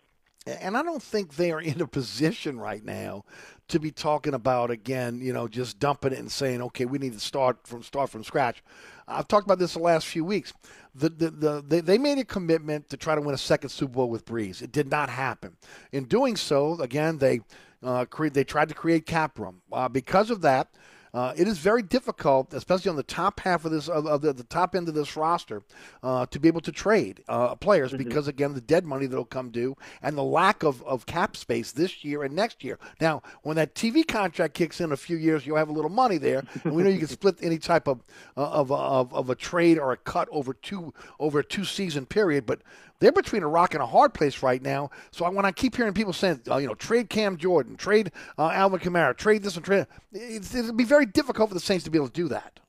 And I don't think they are in a position right now to be talking about again, you know, just dumping it and saying, okay, we need to start from start from scratch. I've talked about this the last few weeks. The, the, the, they, they made a commitment to try to win a second Super Bowl with Brees. It did not happen. In doing so, again, they uh, cre- they tried to create cap room. Uh, because of that, uh, it is very difficult, especially on the top half of this of, of the, the top end of this roster, uh, to be able to trade uh, players Mm-hmm. because again the dead money that'll come due and the lack of, of cap space this year and next year. Now, when that TV contract kicks in a few years, you'll have a little money there, and we know you can split any type of uh, of, of of a trade or a cut over two over a two season period, but. They're between a rock and a hard place right now. So when I keep hearing people saying, uh, you know, trade Cam Jordan, trade uh, Alvin Kamara, trade this and trade, it's, it'll be very difficult for the Saints to be able to do that.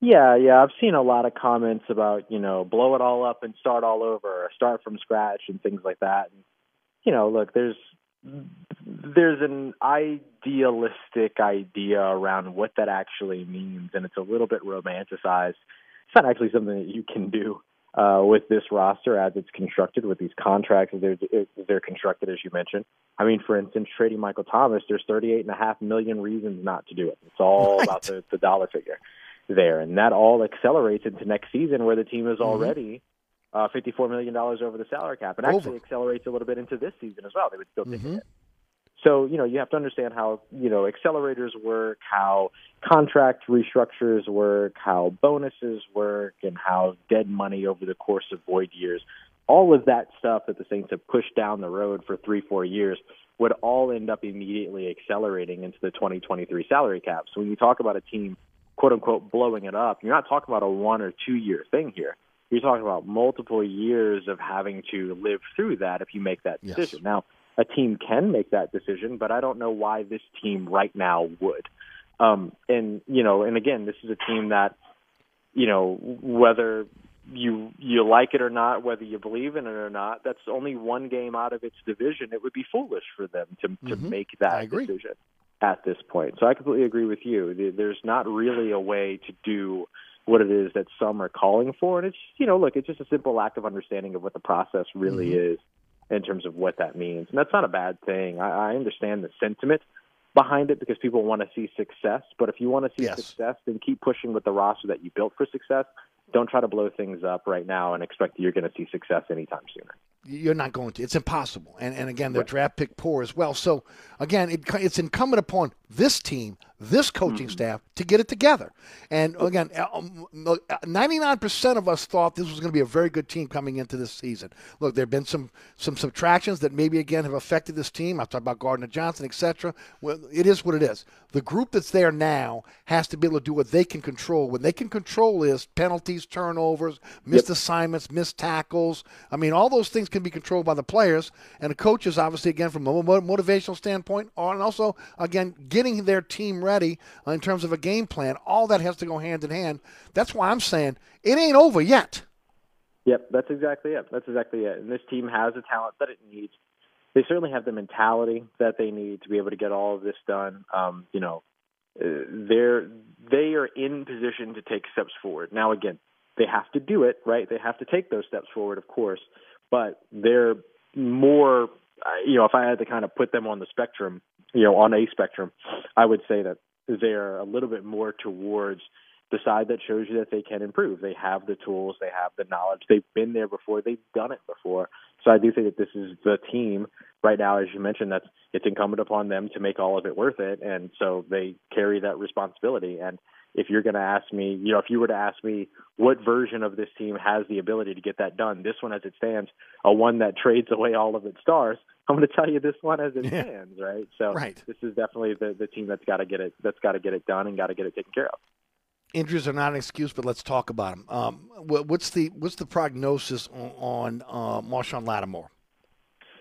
Yeah, yeah, I've seen a lot of comments about you know blow it all up and start all over, or start from scratch and things like that. And, you know, look, there's there's an idealistic idea around what that actually means, and it's a little bit romanticized. It's not actually something that you can do uh, with this roster as it's constructed, with these contracts as they're, as they're constructed, as you mentioned. I mean, for instance, trading Michael Thomas, there's 38 and a half million reasons not to do it. It's all about the, the dollar figure there, and that all accelerates into next season, where the team is already uh, $54 million over the salary cap, and actually accelerates a little bit into this season as well. They would still take Mm-hmm. it. So, you know, you have to understand how, you know, accelerators work, how contract restructures work, how bonuses work, and how dead money over the course of void years. All of that stuff that the Saints have pushed down the road for three, four years would all end up immediately accelerating into the 2023 salary cap. So when you talk about a team, quote unquote, blowing it up, you're not talking about a one or two year thing here. You're talking about multiple years of having to live through that if you make that decision. Now, a team can make that decision, but I don't know why this team right now would. Um, and you know, and again, this is a team that, you know, whether you you like it or not, whether you believe in it or not, that's only one game out of its division. It would be foolish for them to to Mhm. make that decision at this point. So I completely agree with you. There's not really a way to do what it is that some are calling for, and it's you know, look, it's just a simple lack of understanding of what the process really Mhm. is in terms of what that means. And that's not a bad thing. I, I understand the sentiment behind it because people want to see success. But if you want to see Yes. success, then keep pushing with the roster that you built for success. Don't try to blow things up right now and expect that you're going to see success anytime sooner. You're not going to. It's impossible. And and again, their draft pick poor as well. So again, it, it's incumbent upon this team, this coaching mm-hmm. staff, to get it together. And again, uh, um, uh, ninety nine percent of us thought this was going to be a very good team coming into this season. Look, there have been some some subtractions that maybe again have affected this team. I've talked about Gardner Johnson, etc. Well, it is what it is. The group that's there now has to be able to do what they can control. What they can control is penalties, turnovers, missed assignments, missed tackles. I mean, all those things can be controlled by the players and the coaches, obviously, again, from a motivational standpoint, and also, again, getting their team ready uh, in terms of a game plan. All that has to go hand in hand. That's why I'm saying it ain't over yet. Yep, that's exactly it. That's exactly it. And this team has the talent that it needs. They certainly have the mentality that they need to be able to get all of this done. Um, you know, uh, they're they are in position to take steps forward. Now, again, they have to do it, right? They have to take those steps forward, of course, but they're more. You know, if I had to kind of put them on the spectrum, you know, on a spectrum, I would say that they're a little bit more towards the side that shows you that they can improve. They have the tools, they have the knowledge, they've been there before, they've done it before. So I do think that this is the team right now, as you mentioned, that's it's incumbent upon them to make all of it worth it, and so they carry that responsibility. And if you're going to ask me, you know, if you were to ask me what version of this team has the ability to get that done, this one as it stands, a one that trades away all of its stars, I'm going to tell you this one as it Yeah. stands, right? So Right. this is definitely the the team that's got to get it that's got to get it done and got to get it taken care of. Injuries are not an excuse, but let's talk about them. Um, what's the what's the prognosis on, on uh, Marshon Lattimore?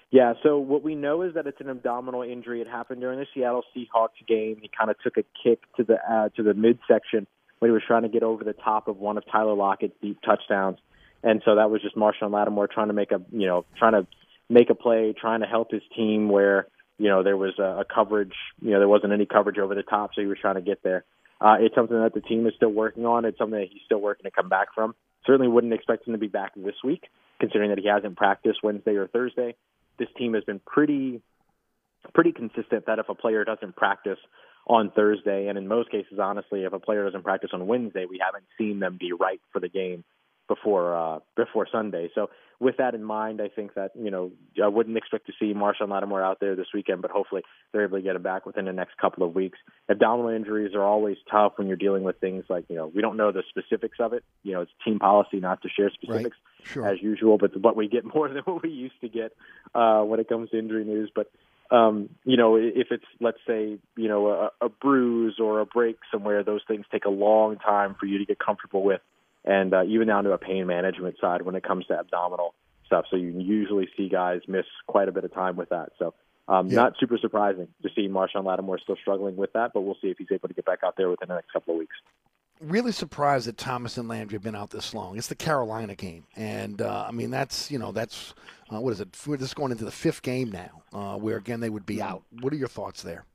Yeah, so what we know is that it's an abdominal injury. It happened during the Seattle Seahawks game. He kind of took a kick to the uh, to the midsection when he was trying to get over the top of one of Tyler Lockett's deep touchdowns, and so that was just Marshon Lattimore trying to make a you know trying to make a play, trying to help his team where you know there was a, a coverage, you know there wasn't any coverage over the top, so he was trying to get there. Uh, it's something that the team is still working on. It's something that he's still working to come back from. Certainly wouldn't expect him to be back this week, considering that he hasn't practiced Wednesday or Thursday. This team has been pretty pretty consistent that if a player doesn't practice on Thursday, and in most cases, honestly, if a player doesn't practice on Wednesday, we haven't seen them be right for the game before uh, before Sunday. So with that in mind, I think that you know I wouldn't expect to see Marshon Lattimore out there this weekend, but hopefully they're able to get him back within the next couple of weeks. Abdominal injuries are always tough when you're dealing with things like you know we don't know the specifics of it. You know it's team policy not to share specifics Sure. as usual, but but we get more than what we used to get uh, when it comes to injury news. But um, you know, if it's let's say you know a, a bruise or a break somewhere, those things take a long time for you to get comfortable with, and uh, even down to a pain management side when it comes to abdominal stuff. So you usually see guys miss quite a bit of time with that. So. Um, Yeah. Not super surprising to see Marshon Lattimore still struggling with that, but we'll see if he's able to get back out there within the next couple of weeks. Really surprised that Thomas and Landry have been out this long. It's the Carolina game, and uh, I mean that's you know that's uh, what is it? We're just going into the fifth game now, uh, where again they would be out. What are your thoughts there?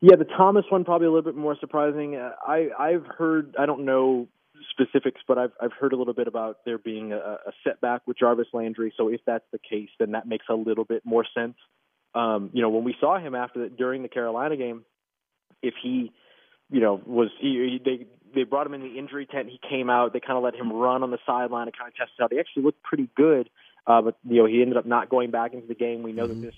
Yeah, the Thomas one probably a little bit more surprising. Uh, I I've heard I don't know specifics, but I've I've heard a little bit about there being a, a setback with Jarvis Landry. So if that's the case, then that makes a little bit more sense. Um, you know, when we saw him after the, during the Carolina game, if he, you know, was he, he they they brought him in the injury tent. He came out. They kind of let him run on the sideline and kind of test it out. He actually looked pretty good, uh, but you know he ended up not going back into the game. We know that this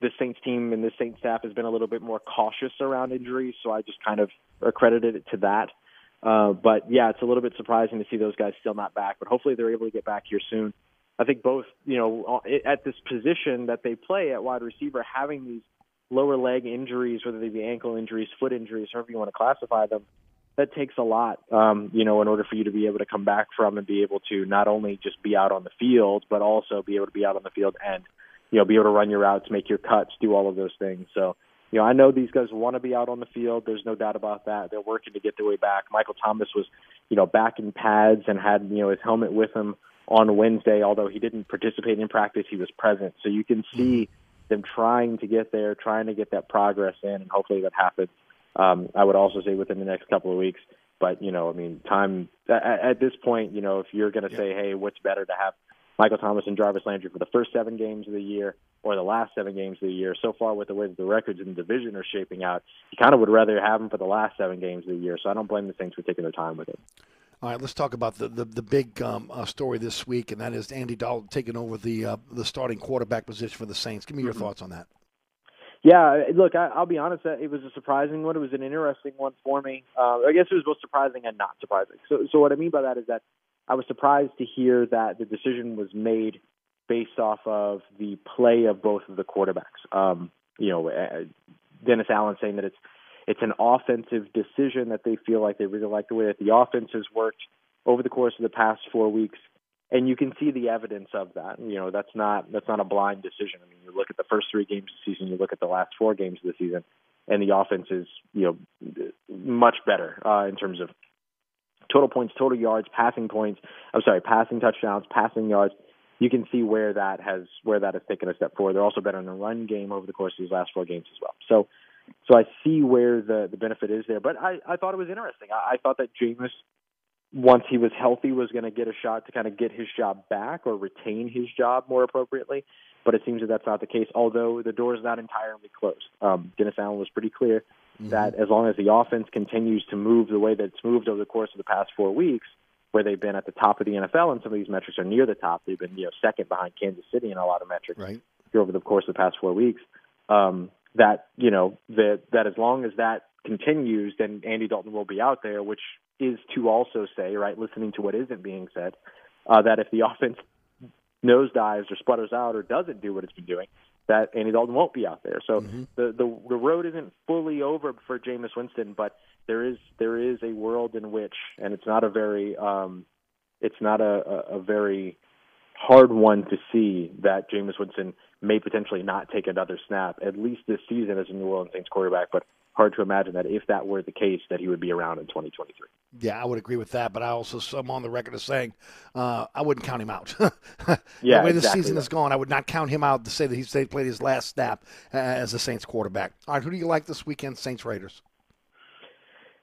this Saints team and this Saints staff has been a little bit more cautious around injuries, so I just kind of accredited it to that. Uh, but yeah, it's a little bit surprising to see those guys still not back, but hopefully they're able to get back here soon. I think both, you know, at this position that they play at wide receiver, having these lower leg injuries, whether they be ankle injuries, foot injuries, however you want to classify them, that takes a lot, um, you know, in order for you to be able to come back from and be able to not only just be out on the field, but also be able to be out on the field and, you know, be able to run your routes, make your cuts, do all of those things. So, you know, I know these guys want to be out on the field. There's no doubt about that. They're working to get their way back. Michael Thomas was, you know, back in pads and had, you know, his helmet with him on Wednesday, although he didn't participate in practice, he was present. So you can see them trying to get there, trying to get that progress in, and hopefully that happens. Um, I would also say within the next couple of weeks. But you know, I mean, time at, at this point, you know, if you're going to say, hey, what's better to have Michael Thomas and Jarvis Landry for the first seven games of the year or the last seven games of the year? So far, with the way that the records in the division are shaping out, you kind of would rather have them for the last seven games of the year. So I don't blame the Saints for taking their time with it. All right, let's talk about the the, the big um, uh, story this week, and that is Andy Dalton taking over the uh, the starting quarterback position for the Saints. Give me your Mhm. thoughts on that. Yeah, look, I, I'll be honest. uh, It was a surprising one. It was an interesting one for me. Uh, I guess it was both surprising and not surprising. So, so what I mean by that is that I was surprised to hear that the decision was made based off of the play of both of the quarterbacks. Um, you know, uh, Dennis Allen saying that it's it's an offensive decision that they feel like they really like the way that the offense has worked over the course of the past four weeks and you can see the evidence of that. You know, that's not that's not a blind decision. I mean, you look at the first three games of the season, you look at the last four games of the season, and the offense is you know much better uh, in terms of total points, total yards, passing points. I'm sorry, passing touchdowns, passing yards. You can see where that has where that has taken a step forward. They're also better in the run game over the course of these last four games as well. So, so I see where the the benefit is there. But I I thought it was interesting. I, I thought that Jameis once he was healthy was going to get a shot to kind of get his job back or retain his job more appropriately. But it seems that that's not the case, although the door is not entirely closed. Um, Dennis Allen was pretty clear that as long as the offense continues to move the way that it's moved over the course of the past four weeks, where they've been at the top of the NFL, and some of these metrics are near the top. They've been, you know, second behind Kansas City in a lot of metrics right. over the course of the past four weeks. Um, that you know that that as long as that continues, then Andy Dalton will be out there, which is to also say, right, listening to what isn't being said, uh, that if the offense nosedives or sputters out or doesn't do what it's been doing, that Andy Dalton won't be out there. So the, the the road isn't fully over for Jameis Winston, but there is there is a world in which, and it's not a very um, it's not a, a, a very hard one to see that Jameis Winston may potentially not take another snap at least this season as a New Orleans Saints quarterback, but hard to imagine that if that were the case, that he would be around in 2023. Yeah, I would agree with that, but I also am on the record as saying uh, I wouldn't count him out. Yeah, the way the exactly season right. is going, I would not count him out to say that he's played his last snap uh, as a Saints quarterback. All right, who do you like this weekend, Saints Raiders?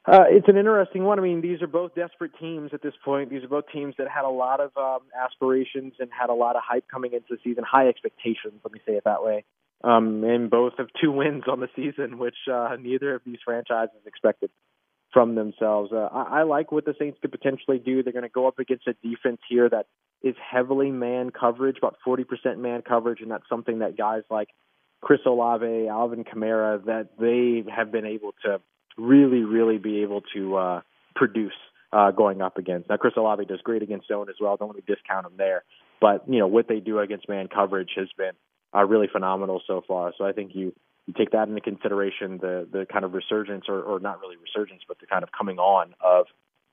Uh, it's an interesting one. I mean, these are both desperate teams at this point. These are both teams that had a lot of um, aspirations and had a lot of hype coming into the season, high expectations. Let me say it that way. Um, and both have two wins on the season, which uh, neither of these franchises expected. from themselves. Uh, I, I like what the Saints could potentially do. They're going to go up against a defense here that is heavily man coverage, about 40% man coverage, and that's something that guys like Chris Olave, Alvin Kamara, that they have been able to really, really be able to uh, produce uh, going up against. Now, Chris Olave does great against zone as well. Don't want to discount him there, but you know what they do against man coverage has been uh, really phenomenal so far. So I think you you take that into consideration, the the kind of resurgence, or, or not really resurgence, but the kind of coming on of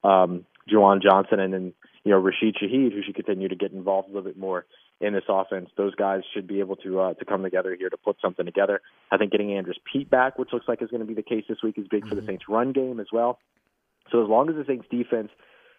um, Juwan Johnson and then you know Rashid Shaheed, who should continue to get involved a little bit more in this offense. Those guys should be able to uh, to come together here to put something together. I think getting Andrus Peat back, which looks like is going to be the case this week, is big mm-hmm. for the mm-hmm. Saints' run game as well. So as long as the Saints' defense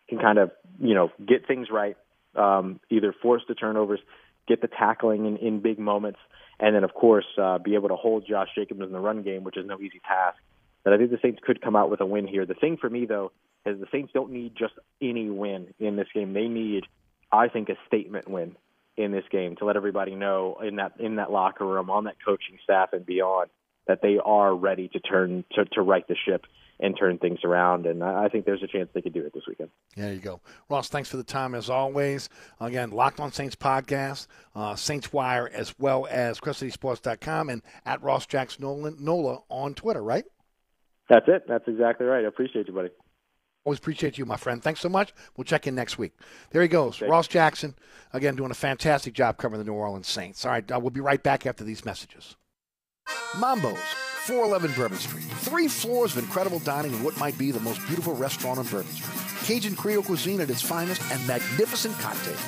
can kind of you know get things right, um, either force the turnovers, get the tackling in, in big moments, and then of course uh, be able to hold Josh Jacobs in the run game, which is no easy task. That I think the Saints could come out with a win here. The thing for me though is the Saints don't need just any win in this game. They need, I think, a statement win in this game to let everybody know in that in that locker room, on that coaching staff and beyond, that they are ready to turn to, to right the ship and turn things around. And I think there's a chance they could do it this weekend. There you go. Ross, thanks for the time as always. Again, Locked on Saints podcast, uh, Saints Wire, as well as CrescentCitySports.com and at Ross Jackson Nola on Twitter, right? That's it. That's exactly right. I appreciate you, buddy. Always appreciate you, my friend. Thanks so much. We'll check in next week. There he goes. Okay. Ross Jackson, again, doing a fantastic job covering the New Orleans Saints. All right, uh, we'll be right back after these messages. Mambo's 411 Bourbon Street. Three floors of incredible dining in what might be the most beautiful restaurant on Bourbon Street. Cajun Creole cuisine at its finest and magnificent cocktails.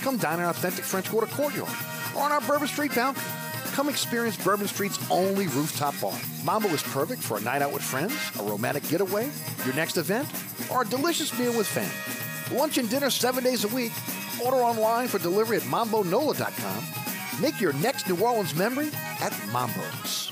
Come dine in our authentic French Quarter courtyard or on our Bourbon Street balcony. Come experience Bourbon Street's only rooftop bar. Mambo is perfect for a night out with friends, a romantic getaway, your next event, or a delicious meal with family. Lunch and dinner seven days a week. Order online for delivery at mambonola.com. Make your next New Orleans memory at Mambo's.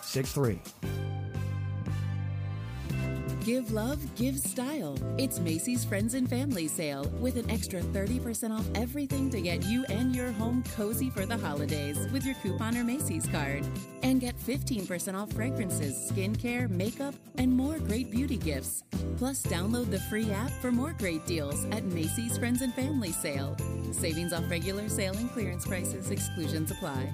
63. Give love, give style. It's Macy's Friends and Family Sale with an extra 30% off everything to get you and your home cozy for the holidays with your coupon or Macy's card. And get 15% off fragrances, skincare, makeup, and more great beauty gifts. Plus, download the free app for more great deals at Macy's Friends and Family Sale. Savings off regular sale and clearance prices, exclusions apply.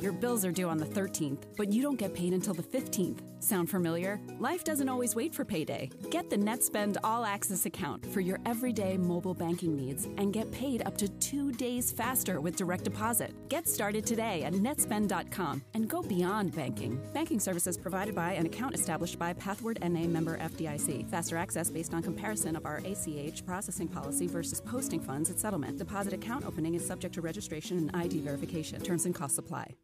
Your bills are due on the 13th, but you don't get paid until the 15th. Sound familiar? Life doesn't always wait for payday. Get the NetSpend All Access account for your everyday mobile banking needs and get paid up to two days faster with direct deposit. Get started today at netspend.com and go beyond banking. Banking services provided by an account established by Pathward NA member FDIC. Faster access based on comparison of our ACH processing policy versus posting funds at settlement. Deposit account opening is subject to registration and ID verification. Terms and costs apply.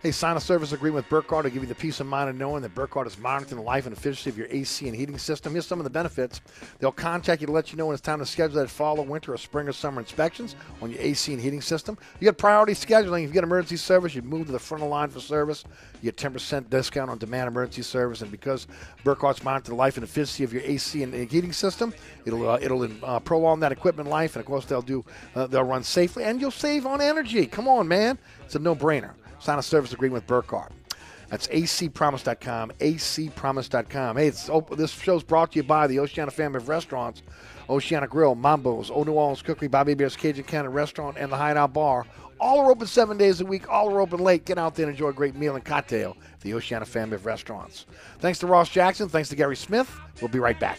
Hey, sign a service agreement with Burkhardt to give you the peace of mind of knowing that Burkhardt is monitoring the life and efficiency of your AC and heating system. Here's some of the benefits. They'll contact you to let you know when it's time to schedule that fall or winter or spring or summer inspections on your AC and heating system. You get priority scheduling. If you get emergency service, you move to the front of the line for service. You get 10% discount on demand emergency service. And because Burkhardt's monitoring the life and efficiency of your AC and heating system, it'll uh, it'll uh, prolong that equipment life. And of course, they'll do uh, they'll run safely and you'll save on energy. Come on, man. It's a no-brainer. Sign a service agreement with Burkhardt. That's acpromise.com, acpromise.com. Hey, it's, oh, this show's brought to you by the Oceana family of restaurants, Oceana Grill, Mambo's, Old New Orleans Cookery, Bobby Hebert's Cajun Cannon Restaurant, and the Hideout Bar. All are open seven days a week. All are open late. Get out there and enjoy a great meal and cocktail at the Oceana family of restaurants. Thanks to Ross Jackson. Thanks to Gary Smith. We'll be right back.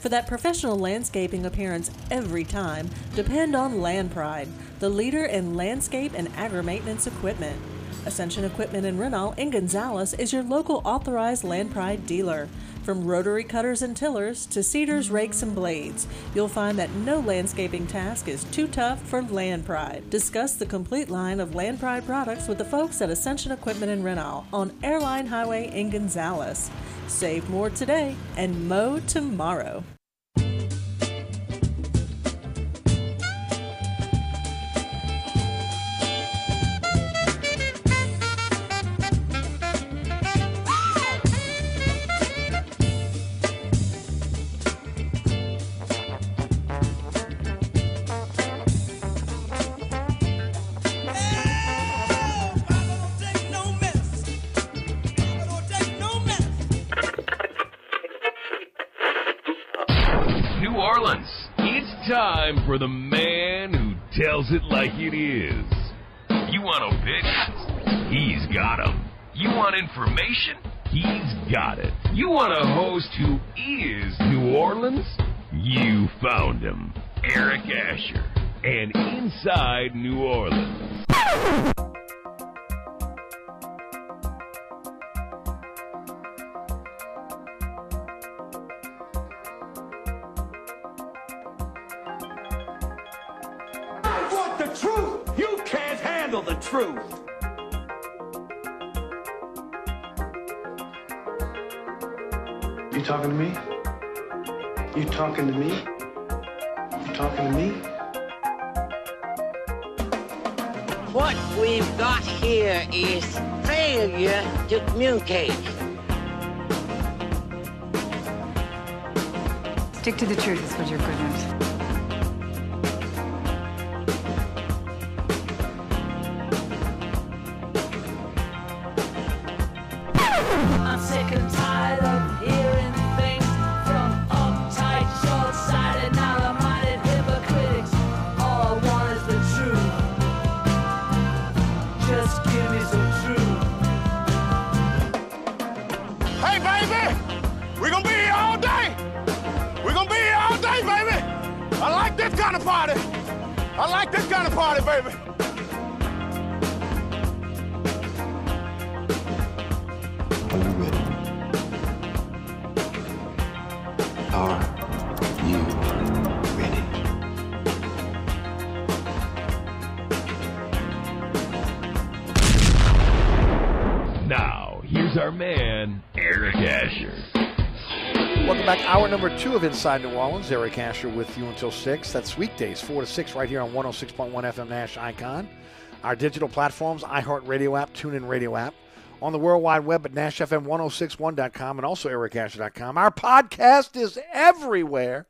For that professional landscaping appearance every time, depend on Land Pride, the leader in landscape and agri maintenance equipment. Ascension Equipment in Renal in Gonzales is your local authorized Land Pride dealer. From rotary cutters and tillers to cedars, rakes, and blades, you'll find that no landscaping task is too tough for Land Pride. Discuss the complete line of Land Pride products with the folks at Ascension Equipment in Renal on Airline Highway in Gonzales. Save more today and mow tomorrow. Information? He's got it. You want a host who is New Orleans? You found him. Eric Asher. And Inside New Orleans. Talking to me? You talking to me? What we've got here is failure to communicate. Stick to the truth is what you're good at. Our man, Eric Asher. Welcome back. Hour number two of Inside New Orleans. Eric Asher with you until 6. That's weekdays, 4 to 6, right here on 106.1 FM Nash Icon. Our digital platforms, iHeartRadio app, TuneIn Radio app, on the World Wide Web at NashFM1061.com and also EricAsher.com. Our podcast is everywhere.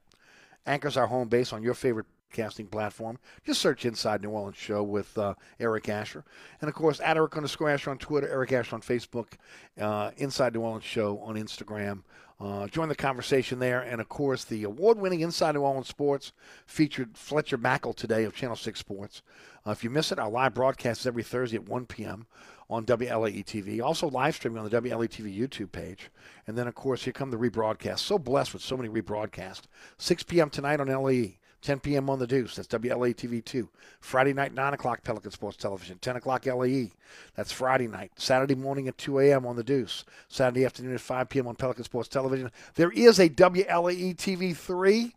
Anchors our home base on your favorite casting platform. Just search Inside New Orleans Show with uh, Eric Asher. And of course, at Eric underscore Asher on Twitter, Eric Asher on Facebook, uh, Inside New Orleans Show on Instagram. Uh, join the conversation there. And of course, the award winning Inside New Orleans Sports featured Fletcher Mackel today of Channel 6 Sports. Uh, if you miss it, our live broadcast is every Thursday at 1 p.m. on WLAE TV. Also live streaming on the WLAE TV YouTube page. And then, of course, here come the rebroadcasts. So blessed with so many rebroadcasts. 6 p.m. tonight on LAE. 10 p.m. on the Deuce. That's WLA TV 2. Friday night, 9 o'clock, Pelican Sports Television. 10 o'clock, LAE. That's Friday night. Saturday morning at 2 a.m. on the Deuce. Saturday afternoon at 5 p.m. on Pelican Sports Television. There is a WLAE TV 3.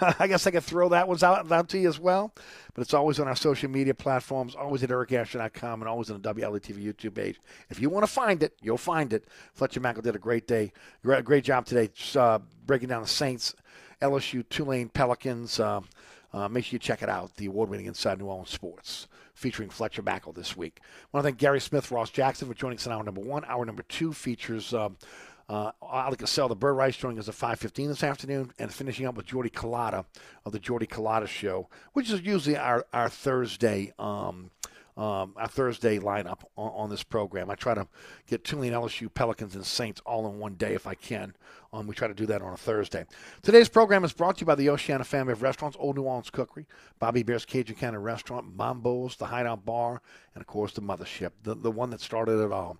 I guess I could throw that one out, out to you as well. But it's always on our social media platforms, always at ericasher.com, and always on the WLA TV YouTube page. If you want to find it, you'll find it. Fletcher Mackel did a great day, great, great job today uh, breaking down the Saints LSU, Tulane, Pelicans. Uh, uh, make sure you check it out. The award-winning Inside New Orleans Sports, featuring Fletcher Mackel this week. I want to thank Gary Smith, Ross Jackson for joining us in hour number one. Hour number two features um, uh, Kosel, the Bird Writes, joining us at 5.15 this afternoon, and finishing up with Jordy Culotta of the Jordy Culotta Show, which is usually our, our Thursday um, um, Thursday lineup on, on, this program. I try to get Tulane, LSU, Pelicans, and Saints all in one day if I can. Um, we try to do that on a Thursday. Today's program is brought to you by the Oceana family of restaurants, Old New Orleans Cookery, Bobby Hebert's Cajun Cannon Restaurant, Mambo's, the Hideout Bar, and of course the Mothership, the, the one that started it all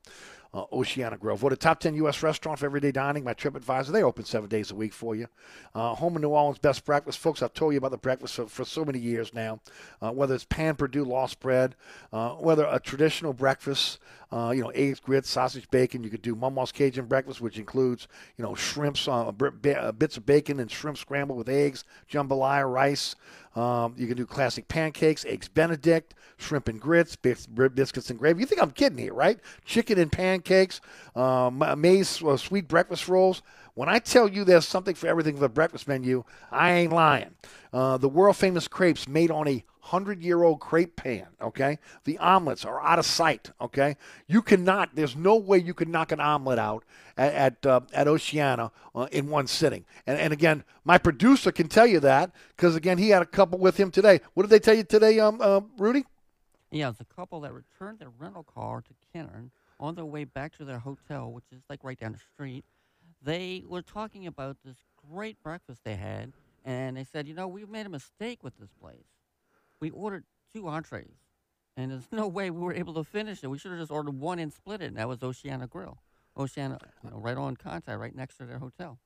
uh, Oceana Grill. What a top 10 U.S. restaurant for everyday dining My TripAdvisor. They open seven days a week for you. Uh, home in New Orleans, best breakfast. Folks, I've told you about the breakfast for, for so many years now. Uh, whether it's pain perdu lost bread, uh, whether a traditional breakfast, uh, you know, eggs, grits, sausage, bacon. You could do Mama's Cajun breakfast, which includes, you know, shrimps, uh, bits of bacon and shrimp scrambled with eggs, jambalaya, rice. Um, you can do classic pancakes, eggs Benedict, shrimp and grits, biscuits and gravy. You think I'm kidding here, right? Chicken and pancakes, um, maize uh, sweet breakfast rolls. When I tell you there's something for everything for the breakfast menu, I ain't lying. Uh, the world famous crepes made on a hundred year old crepe pan. Okay, the omelets are out of sight. Okay, you cannot. There's no way you can knock an omelet out at at, uh, at Oceana uh, in one sitting. And and again, my producer can tell you that because again, he had a couple with him today. What did they tell you today, um, uh, Rudy? Yeah, a couple that returned their rental car to Kennard on their way back to their hotel, which is like right down the street they were talking about this great breakfast they had, and they said, you know, we've made a mistake with this place. We ordered two entrees, and there's no way we were able to finish it. We should have just ordered one and split it, and that was Oceana Grill. Oceana, you know, right on contact, right next to their hotel.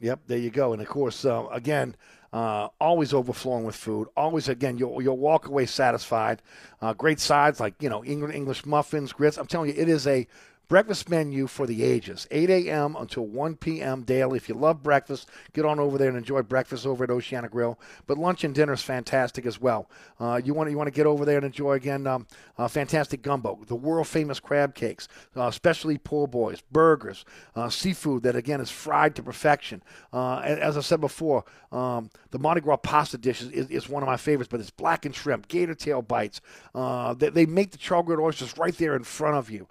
Yep, there you go. And of course, uh, again, uh, always overflowing with food. Always, again, you'll you'll walk away satisfied. Uh, great sides like you know English muffins, grits. I'm telling you, it is a Breakfast menu for the ages, 8 a.m. until 1 p.m. daily. If you love breakfast, get on over there and enjoy breakfast over at Oceana Grill. But lunch and dinner is fantastic as well. Uh, you want you want to get over there and enjoy again um, uh, fantastic gumbo, the world famous crab cakes, uh, especially po' boys, burgers, uh, seafood that again is fried to perfection. Uh, as I said before, um, the Mardi Gras pasta dish is, is, is, one of my favorites, but it's blackened shrimp, gator tail bites. Uh, they, they, make the char-grilled oysters right there in front of you.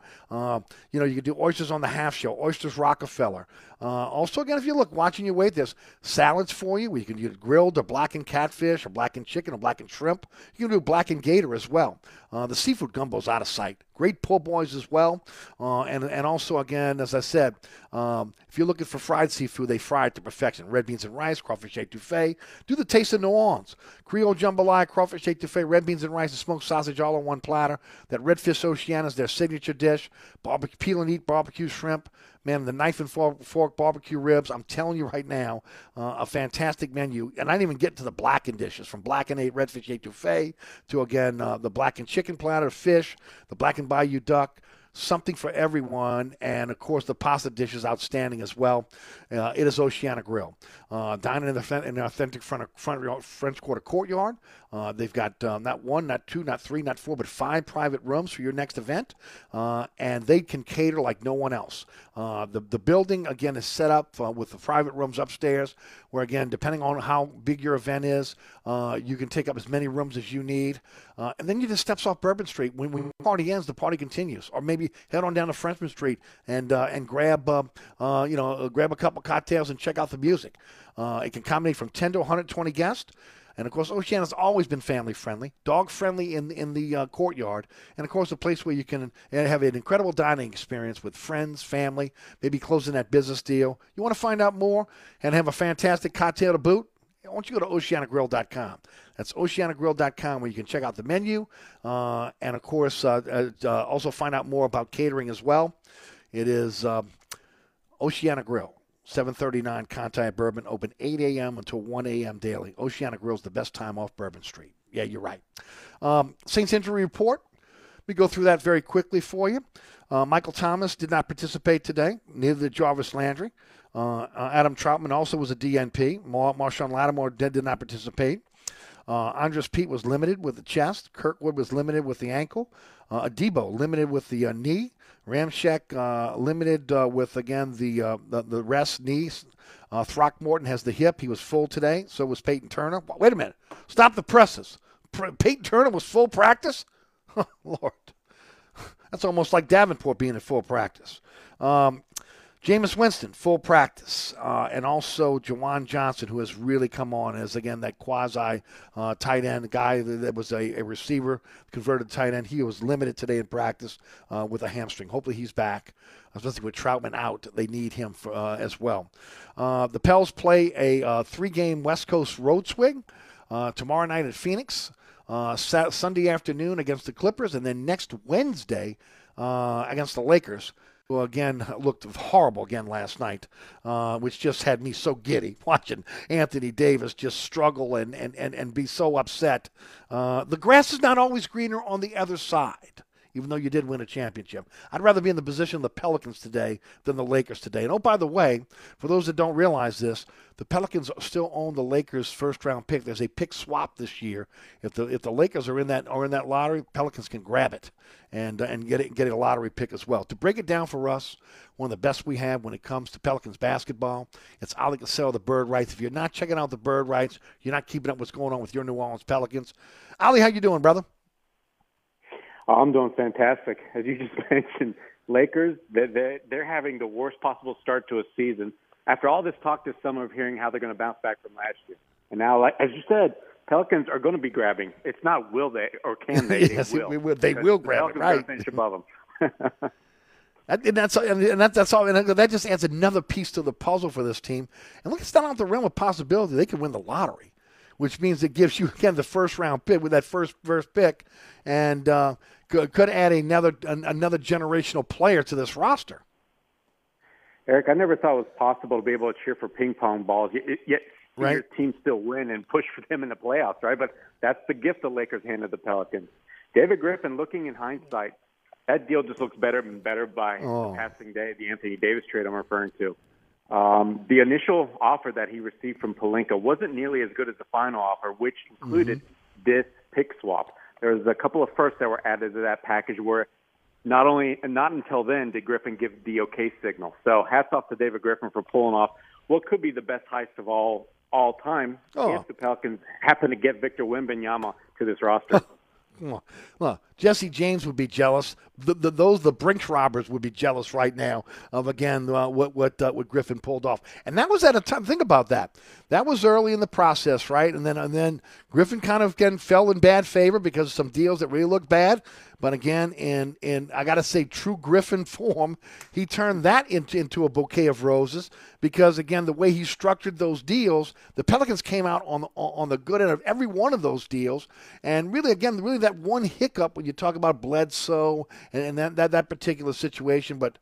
You know, you can do oysters on the half shell, oysters Rockefeller. Uh, also, again, if you look, watching your weight, there's salads for you. You can do grilled or blackened catfish or blackened chicken or blackened shrimp. You can do blackened gator as well. Uh, the seafood gumbo's out of sight. Great po' boys as well. Uh, and, and also, again, as I said, um, if you're looking for fried seafood, they fry it to perfection. Red beans and rice, crawfish etouffee. Do the taste of New Orleans. Creole jambalaya, crawfish etouffee, red beans and rice, and smoked sausage all on one platter. That redfish oceana is their signature dish. Barbecue, peel and eat barbecue shrimp Man, the knife and fork, barbecue ribs. I'm telling you right now, uh, a fantastic menu. And I didn't even get to the blackened dishes from blackened eight redfish etouffee to again uh, the blackened chicken platter, fish, the blackened bayou duck something for everyone. And of course, the pasta dish is outstanding as well. Uh, it is Oceana Grill. Uh, dining in the, in the authentic front, front French Quarter courtyard. Uh, they've got uh, not one, not two, not three, not four, but five private rooms for your next event. Uh, and they can cater like no one else. Uh, the, the building, again, is set up with the private rooms upstairs, where, again, depending on how big your event is, you can take up as many rooms as you need. and then you just steps off Bourbon Street. When, when the party ends, the party continues. Or maybe head on down to Frenchman Street and, and grab, you know, grab a couple cocktails and check out the music. Uh, it can accommodate from 10 to 120 guests. And of course, Oceana's always been family friendly, dog friendly in in the uh, courtyard, and of course, a place where you can uh, have an incredible dining experience with friends, family, maybe closing that business deal. You want to find out more and have a fantastic cocktail to boot? Why don't you go to oceanagrill.com? That's oceanagrill.com where you can check out the menu uh, and, of course, uh, uh, uh, also find out more about catering as well. It is Oceana Grill. 739 Conti Bourbon, open 8 a.m. until 1 a.m. daily. Oceana Grill's the best time off Bourbon Street. Yeah, you're right. Um, Saints injury report. Let me go through that very quickly for you. Uh, Michael Thomas did not participate today, neither did Jarvis Landry. Uh, uh, Adam Trautman also was a DNP. Mar- Marshon Lattimore did, did not participate. Uh, Andrus Peat was limited with the chest. Kirkwood was limited with the ankle. Uh, limited with the uh, knee. Ramczyk uh, limited uh, with again the, uh, the, the rest knee. Uh, Throckmorton has the hip. He was full today. So was Payton Turner. Wait a minute. Stop the presses. Payton Turner was full practice. Lord, that's almost like Davenport being in full practice. Um, Jameis Winston, full practice, uh, and also Juwan Johnson, who has really come on as again that quasi uh, tight end guy that, that was a, a, receiver, converted tight end. He was limited today in practice uh, with a hamstring. Hopefully, he's back. Especially with Trautman out, they need him for, uh, as well. Uh, the Pels play a uh, three-game West Coast road swing tomorrow night at Phoenix, Sunday afternoon against the Clippers, and then next Wednesday against the Lakers who again looked horrible again last night, uh, which just had me so giddy watching Anthony Davis just struggle and, and, and, and be so upset. Uh, the grass is not always greener on the other side even though you did win a championship. I'd rather be in the position of the Pelicans today than the Lakers today. And oh, by the way, for those that don't realize this, the Pelicans still own the Lakers' first round pick. There's a pick swap this year. If the if the Lakers are in that are in that lottery, Pelicans can grab it and uh, and get it get a lottery pick as well. To break it down for us, one of the best we have when it comes to Pelicans basketball. It's Oleh Kosel, the Bird Writes. If you're not checking out the Bird Writes, you're not keeping up what's going on with your New Orleans Pelicans. Oleh, how you doing, brother? Oh, I'm doing fantastic. As you just mentioned, Lakers, they're, they're having the worst possible start to a season. After all this talk this summer of hearing how they're going to bounce back from last year. And now, like, as you said, Pelicans are going to be grabbing. It's not will they or can they. yes, they will. We will. They will grab the it, right? Finish above them. and that's and that, that's all. And that just adds another piece to the puzzle for this team. And look, it's not out the realm of possibility they could win the lottery, which means it gives you again the first round pick with that first first pick, and uh, could, could add another another generational player to this roster. Eric, I never thought it was possible to be able to cheer for ping pong balls, yet, yet right. your team still win and push for them in the playoffs, right? But that's the gift the Lakers handed the Pelicans. David Griffin, looking in hindsight, that deal just looks better and better by oh. the passing day, the Anthony Davis trade I'm referring to. Um, the initial offer that he received from Pelinka wasn't nearly as good as the final offer, which included mm-hmm. this pick swap. There was a couple of firsts that were added to that package where not only not until then did Griffin give the okay signal. So hats off to David Griffin for pulling off what could be the best heist of all all time oh. if the Pelicans happen to get Victor Wembanyama to this roster. Well, Jesse James would be jealous. The, the, those the Brinks robbers would be jealous right now of again uh, what what uh, what Griffin pulled off, and that was at a time. Think about that. That was early in the process, right? And then and then Griffin kind of again fell in bad favor because of some deals that really looked bad. But again, in in I got to say, true Griffin form, he turned that into into a bouquet of roses because again, the way he structured those deals, the Pelicans came out on the, on the good end of every one of those deals, and really again, really that one hiccup when you talk about Bledsoe and, and that, that that particular situation, but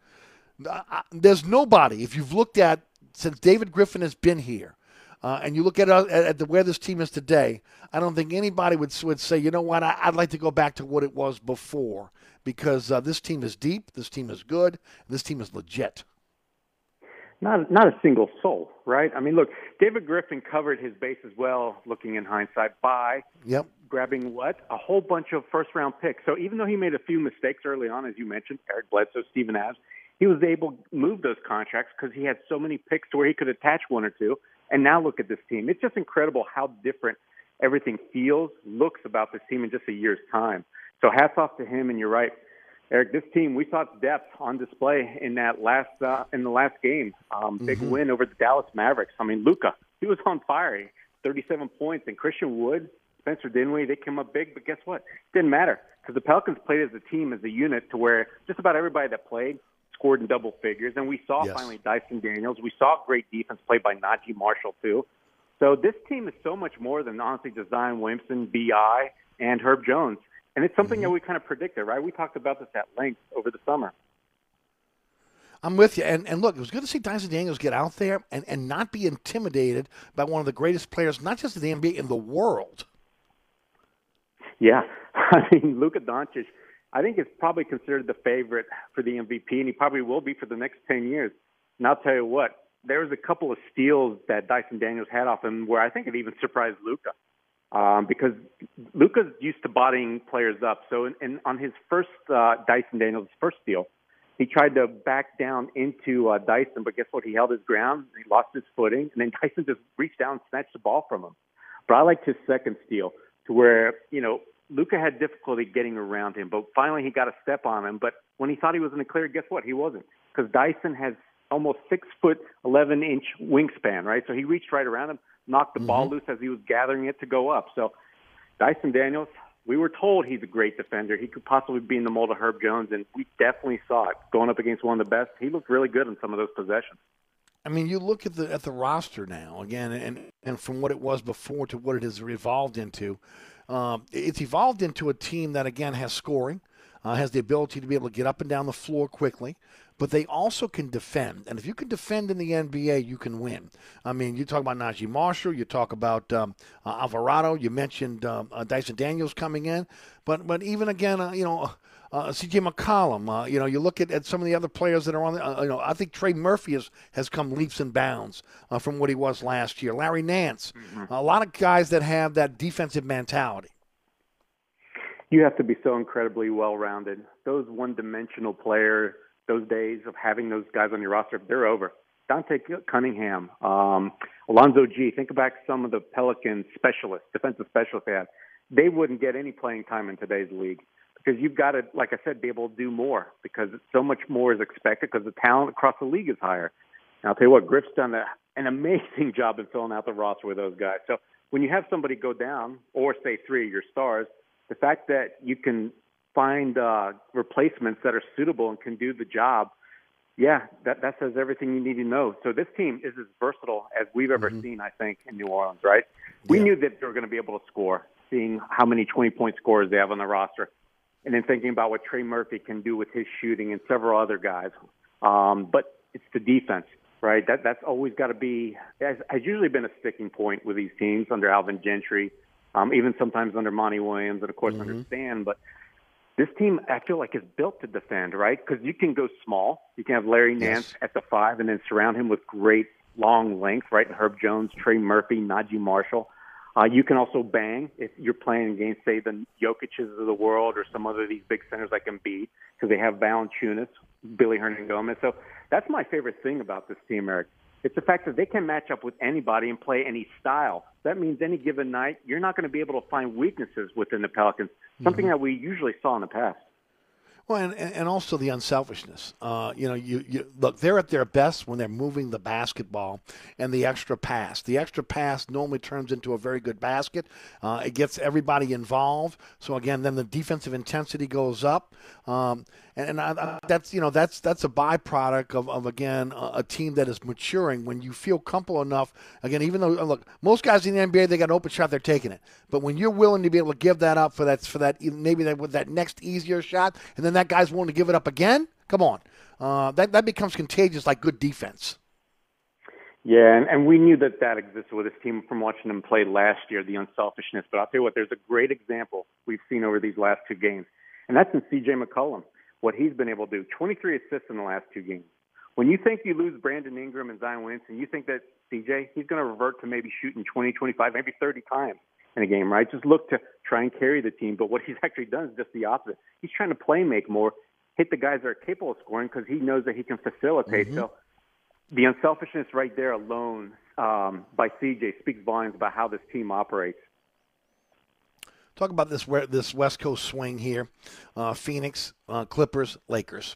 I, there's nobody. If you've looked at since David Griffin has been here, uh, and you look at, uh, at the, where this team is today, I don't think anybody would would say, you know what, I, would like to go back to what it was before because uh, this team is deep, this team is good, this team is legit. Not not a single soul, right? I mean, look, David Griffin covered his bases well, looking in hindsight, by yep. Grabbing what a whole bunch of first round picks. So even though he made a few mistakes early on, as you mentioned, Eric Bledsoe, Steven Adams, he was able to move those contracts because he had so many picks to where he could attach one or two. And now look at this team. It's just incredible how different everything feels, looks about this team in just a year's time. So hats off to him. And you're right, Eric. This team, we saw its depth on display in that last uh, in the last game. Um, big Mm-hmm. win over the Dallas Mavericks. I mean, Luka, he was on fire. 37 points, and Christian Wood, Spencer Dinwiddie, they came up big. But guess what? Didn't matter because the Pelicans played as a team, as a unit, to where just about everybody that played scored in double figures. And we saw Yes. finally Dyson Daniels. We saw great defense played by Naji Marshall too. So this team is so much more than honestly just Zion Williamson, Bi, and Herb Jones. And it's something mm-hmm. that we kind of predicted, right? We talked about this at length over the summer. I'm with you. And, and look, it was good to see Dyson Daniels get out there and, and not be intimidated by one of the greatest players, not just in the NBA, in the world. Yeah, I mean Luka Doncic, I think is probably considered the favorite for the MVP, and he probably will be for the next ten years. And I'll tell you what, there was a couple of steals that Dyson Daniels had off him where I think it even surprised Luka, um, because Luka's used to bodying players up. So in, in, on his first uh, Dyson Daniels' first steal, he tried to back down into uh, Dyson, but guess what? He held his ground, he lost his footing, and then Dyson just reached down and snatched the ball from him. But I liked his second steal to where, you know, Luka had difficulty getting around him, but finally he got a step on him. But when he thought he was in the clear, guess what? He wasn't. Because Dyson has almost six foot, 11 inch wingspan, right? So he reached right around him, knocked the mm-hmm. ball loose as he was gathering it to go up. So Dyson Daniels, we were told he's a great defender. He could possibly be in the mold of Herb Jones, and we definitely saw it going up against one of the best. He looked really good in some of those possessions. I mean, you look at the at the roster now again, and and from what it was before to what it has evolved into, um, it's evolved into a team that again has scoring, uh, has the ability to be able to get up and down the floor quickly, but they also can defend. And if you can defend in the NBA, you can win. I mean, you talk about Naji Marshall, you talk about um, uh, Alvarado, you mentioned um, uh, Dyson Daniels coming in, but but even again, uh, you know. Uh, C.J. McCollum. Uh, you know, you look at, at some of the other players that are on. The, uh, you know, I think Trey Murphy has, has come leaps and bounds uh, from what he was last year. Larry Nance. A lot of guys that have that defensive mentality. you have to be so incredibly well rounded. Those one dimensional players, those days of having those guys on your roster, they're over. Dante Cunningham, um, Alonzo Gee. Think about some of the Pelicans specialists, defensive specialists they have. They wouldn't get any playing time in today's league because you've got to, like I said, be able to do more because so much more is expected because the talent across the league is higher. And I'll tell you what, Griff's done a, an amazing job in filling out the roster with those guys. So when you have somebody go down, or say three of your stars, the fact that you can find uh, replacements that are suitable and can do the job, yeah, that that says everything you need to know. So this team is as versatile as we've ever seen, I think, in New Orleans. Right? We knew that they were going to be able to score, seeing how many 20-point scorers they have on the roster, and then thinking about what Trey Murphy can do with his shooting and several other guys. Um, but it's the defense, right? That that's always got to be has, has usually been a sticking point with these teams under Alvin Gentry, um, even sometimes under Monty Williams, and of course under Stan. But this team, I feel like, is built to defend, right? Because you can go small. You can have Larry Nance at the five, and then surround him with great long length, right? And Herb Jones, Trey Murphy, Naji Marshall. Uh, you can also bang if you're playing against, say, the Jokic's of the world or some other of these big centers like Embiid, because they have Valanciunas, Willy Hernangomez. So that's my favorite thing about this team, Eric. It's the fact that they can match up with anybody and play any style. That means any given night, you're not going to be able to find weaknesses within the Pelicans, something that we usually saw in the past. Well, and, and also the unselfishness. Uh, you know, you, you look, they're at their best when they're moving the basketball and the extra pass. The extra pass normally turns into a very good basket. Uh, it gets everybody involved. So again, then the defensive intensity goes up. Um, and, and I, I, that's you know that's that's a byproduct of, of again a, a team that is maturing when you feel comfortable enough. Again, even though look, most guys in the NBA they got an open shot, they're taking it. But when you're willing to be able to give that up for that for that maybe that with that next easier shot, and then that guy's willing to give it up again, come on. uh, that that becomes contagious like good defense. Yeah, and, and we knew that that existed with this team from watching them play last year, the unselfishness. But I'll tell you what, there's a great example we've seen over these last two games, and that's in C.J. McCollum. What he's been able to do, 23 assists in the last two games. When you think you lose Brandon Ingram and Zion Williamson, you think that CJ he's going to revert to maybe shooting 20, 25, maybe 30 times in a game, right? Just look to try and carry the team. But what he's actually done is just the opposite. He's trying to play make more, hit the guys that are capable of scoring because he knows that he can facilitate. Mm-hmm. So the unselfishness right there alone um, by CJ speaks volumes about how this team operates. Talk about this this West Coast swing here: uh, Phoenix, uh, Clippers, Lakers.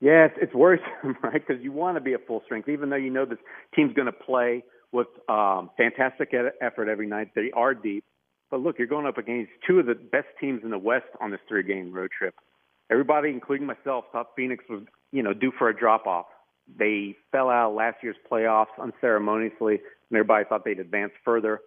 Yeah, it's, it's worrisome, right? Because you want to be at full strength, even though you know this team's going to play with um, fantastic effort every night. They are deep, but look, you're going up against two of the best teams in the West on this three-game road trip. Everybody, including myself, thought Phoenix was, you know, due for a drop-off. They fell out last year's playoffs unceremoniously, and everybody thought they'd advance further.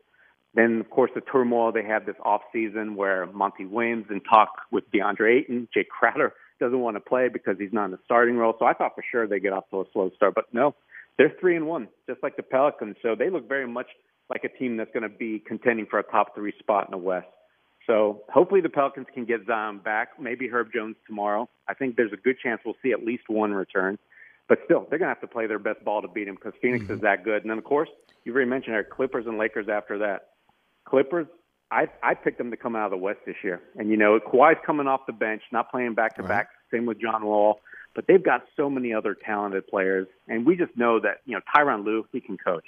Then, of course, the turmoil they had this off season where Monty Williams and talk with DeAndre Ayton, Jae Crowder doesn't want to play because he's not in the starting role. So I thought for sure they get off to a slow start, but no, they're three and one, just like the Pelicans. So they look very much like a team that's going to be contending for a top three spot in the West. So hopefully the Pelicans can get Zion back. Maybe Herb Jones tomorrow. I think there's a good chance we'll see at least one return. But still, they're going to have to play their best ball to beat him because Phoenix Mm-hmm. is that good. And then, of course, you've already mentioned our Clippers and Lakers after that. Clippers, I I picked them to come out of the West this year. And you know, Kawhi's coming off the bench, not playing back to back. Same with John Wall. But they've got so many other talented players, and we just know that you know Tyronn Lue he can coach.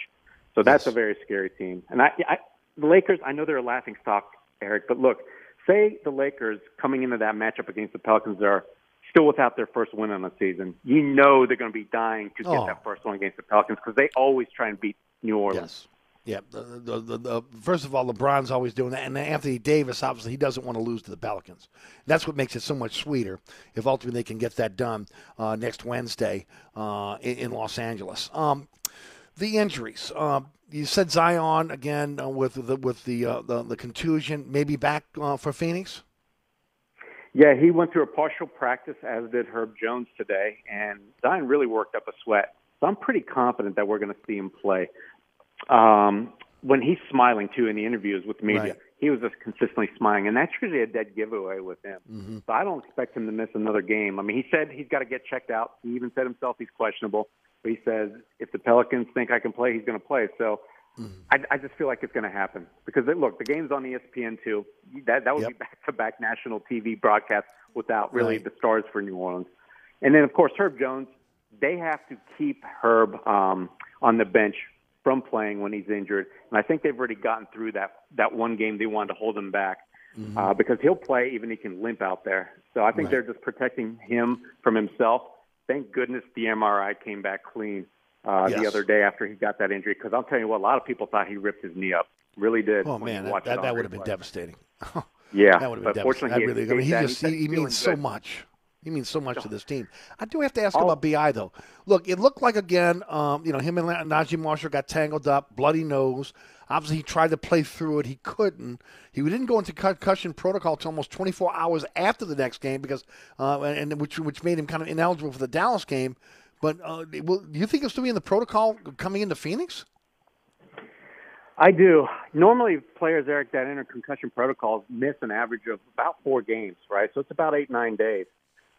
So that's a very scary team. And I, I the Lakers, I know they're a laughing stock, Eric, but look, say the Lakers coming into that matchup against the Pelicans are still without their first win on the season. You know they're going to be dying to get Oh. that first one against the Pelicans because they always try and beat New Orleans. Yeah, the, the, the, first of all, LeBron's always doing that, and Anthony Davis obviously he doesn't want to lose to the Pelicans. That's what makes it so much sweeter if ultimately they can get that done uh, next Wednesday uh, in, in Los Angeles. Um, the injuries. Um, you said Zion again uh, with the with the, uh, the the contusion, maybe back uh, for Phoenix. Yeah, he went through a partial practice, as did Herb Jones today, and Zion really worked up a sweat. So I'm pretty confident that we're going to see him play. Um, when he's smiling too in the interviews with the media, Right. he was just consistently smiling, and that's usually a dead giveaway with him. Mm-hmm. So I don't expect him to miss another game. I mean, he said he's got to get checked out. He even said himself he's questionable, but he says if the Pelicans think I can play, he's going to play. So I, I just feel like it's going to happen because they, look, the game's on ESPN too. That that would be back-to-back national TV broadcasts without really Right. the stars for New Orleans. And then of course Herb Jones. They have to keep Herb um, on the bench from playing when he's injured, and I think they've already gotten through that that one game they wanted to hold him back uh, because he'll play even if he can limp out there. So I think Right. they're just protecting him from himself. Thank goodness the MRI came back clean uh, the other day after he got that injury. Because I'll tell you what, a lot of people thought he ripped his knee up. Really did. Oh man, that, that, that would have been devastating. Yeah, that would have but been fortunately, devastating. really, I mean, he that. just he, he means so good. much. He means so much to this team. I do have to ask about Bi though. Look, it looked like again, um, you know, him and Naji Marshall got tangled up, bloody nose. Obviously, he tried to play through it. He couldn't. He didn't go into concussion protocol until almost 24 hours after the next game because, uh, and and which which made him kind of ineligible for the Dallas game. But uh, will, do you think he'll still be in the protocol coming into Phoenix? I do. Normally, players, Eric, that enter concussion protocols miss an average of about four games, right? So it's about eight, nine days.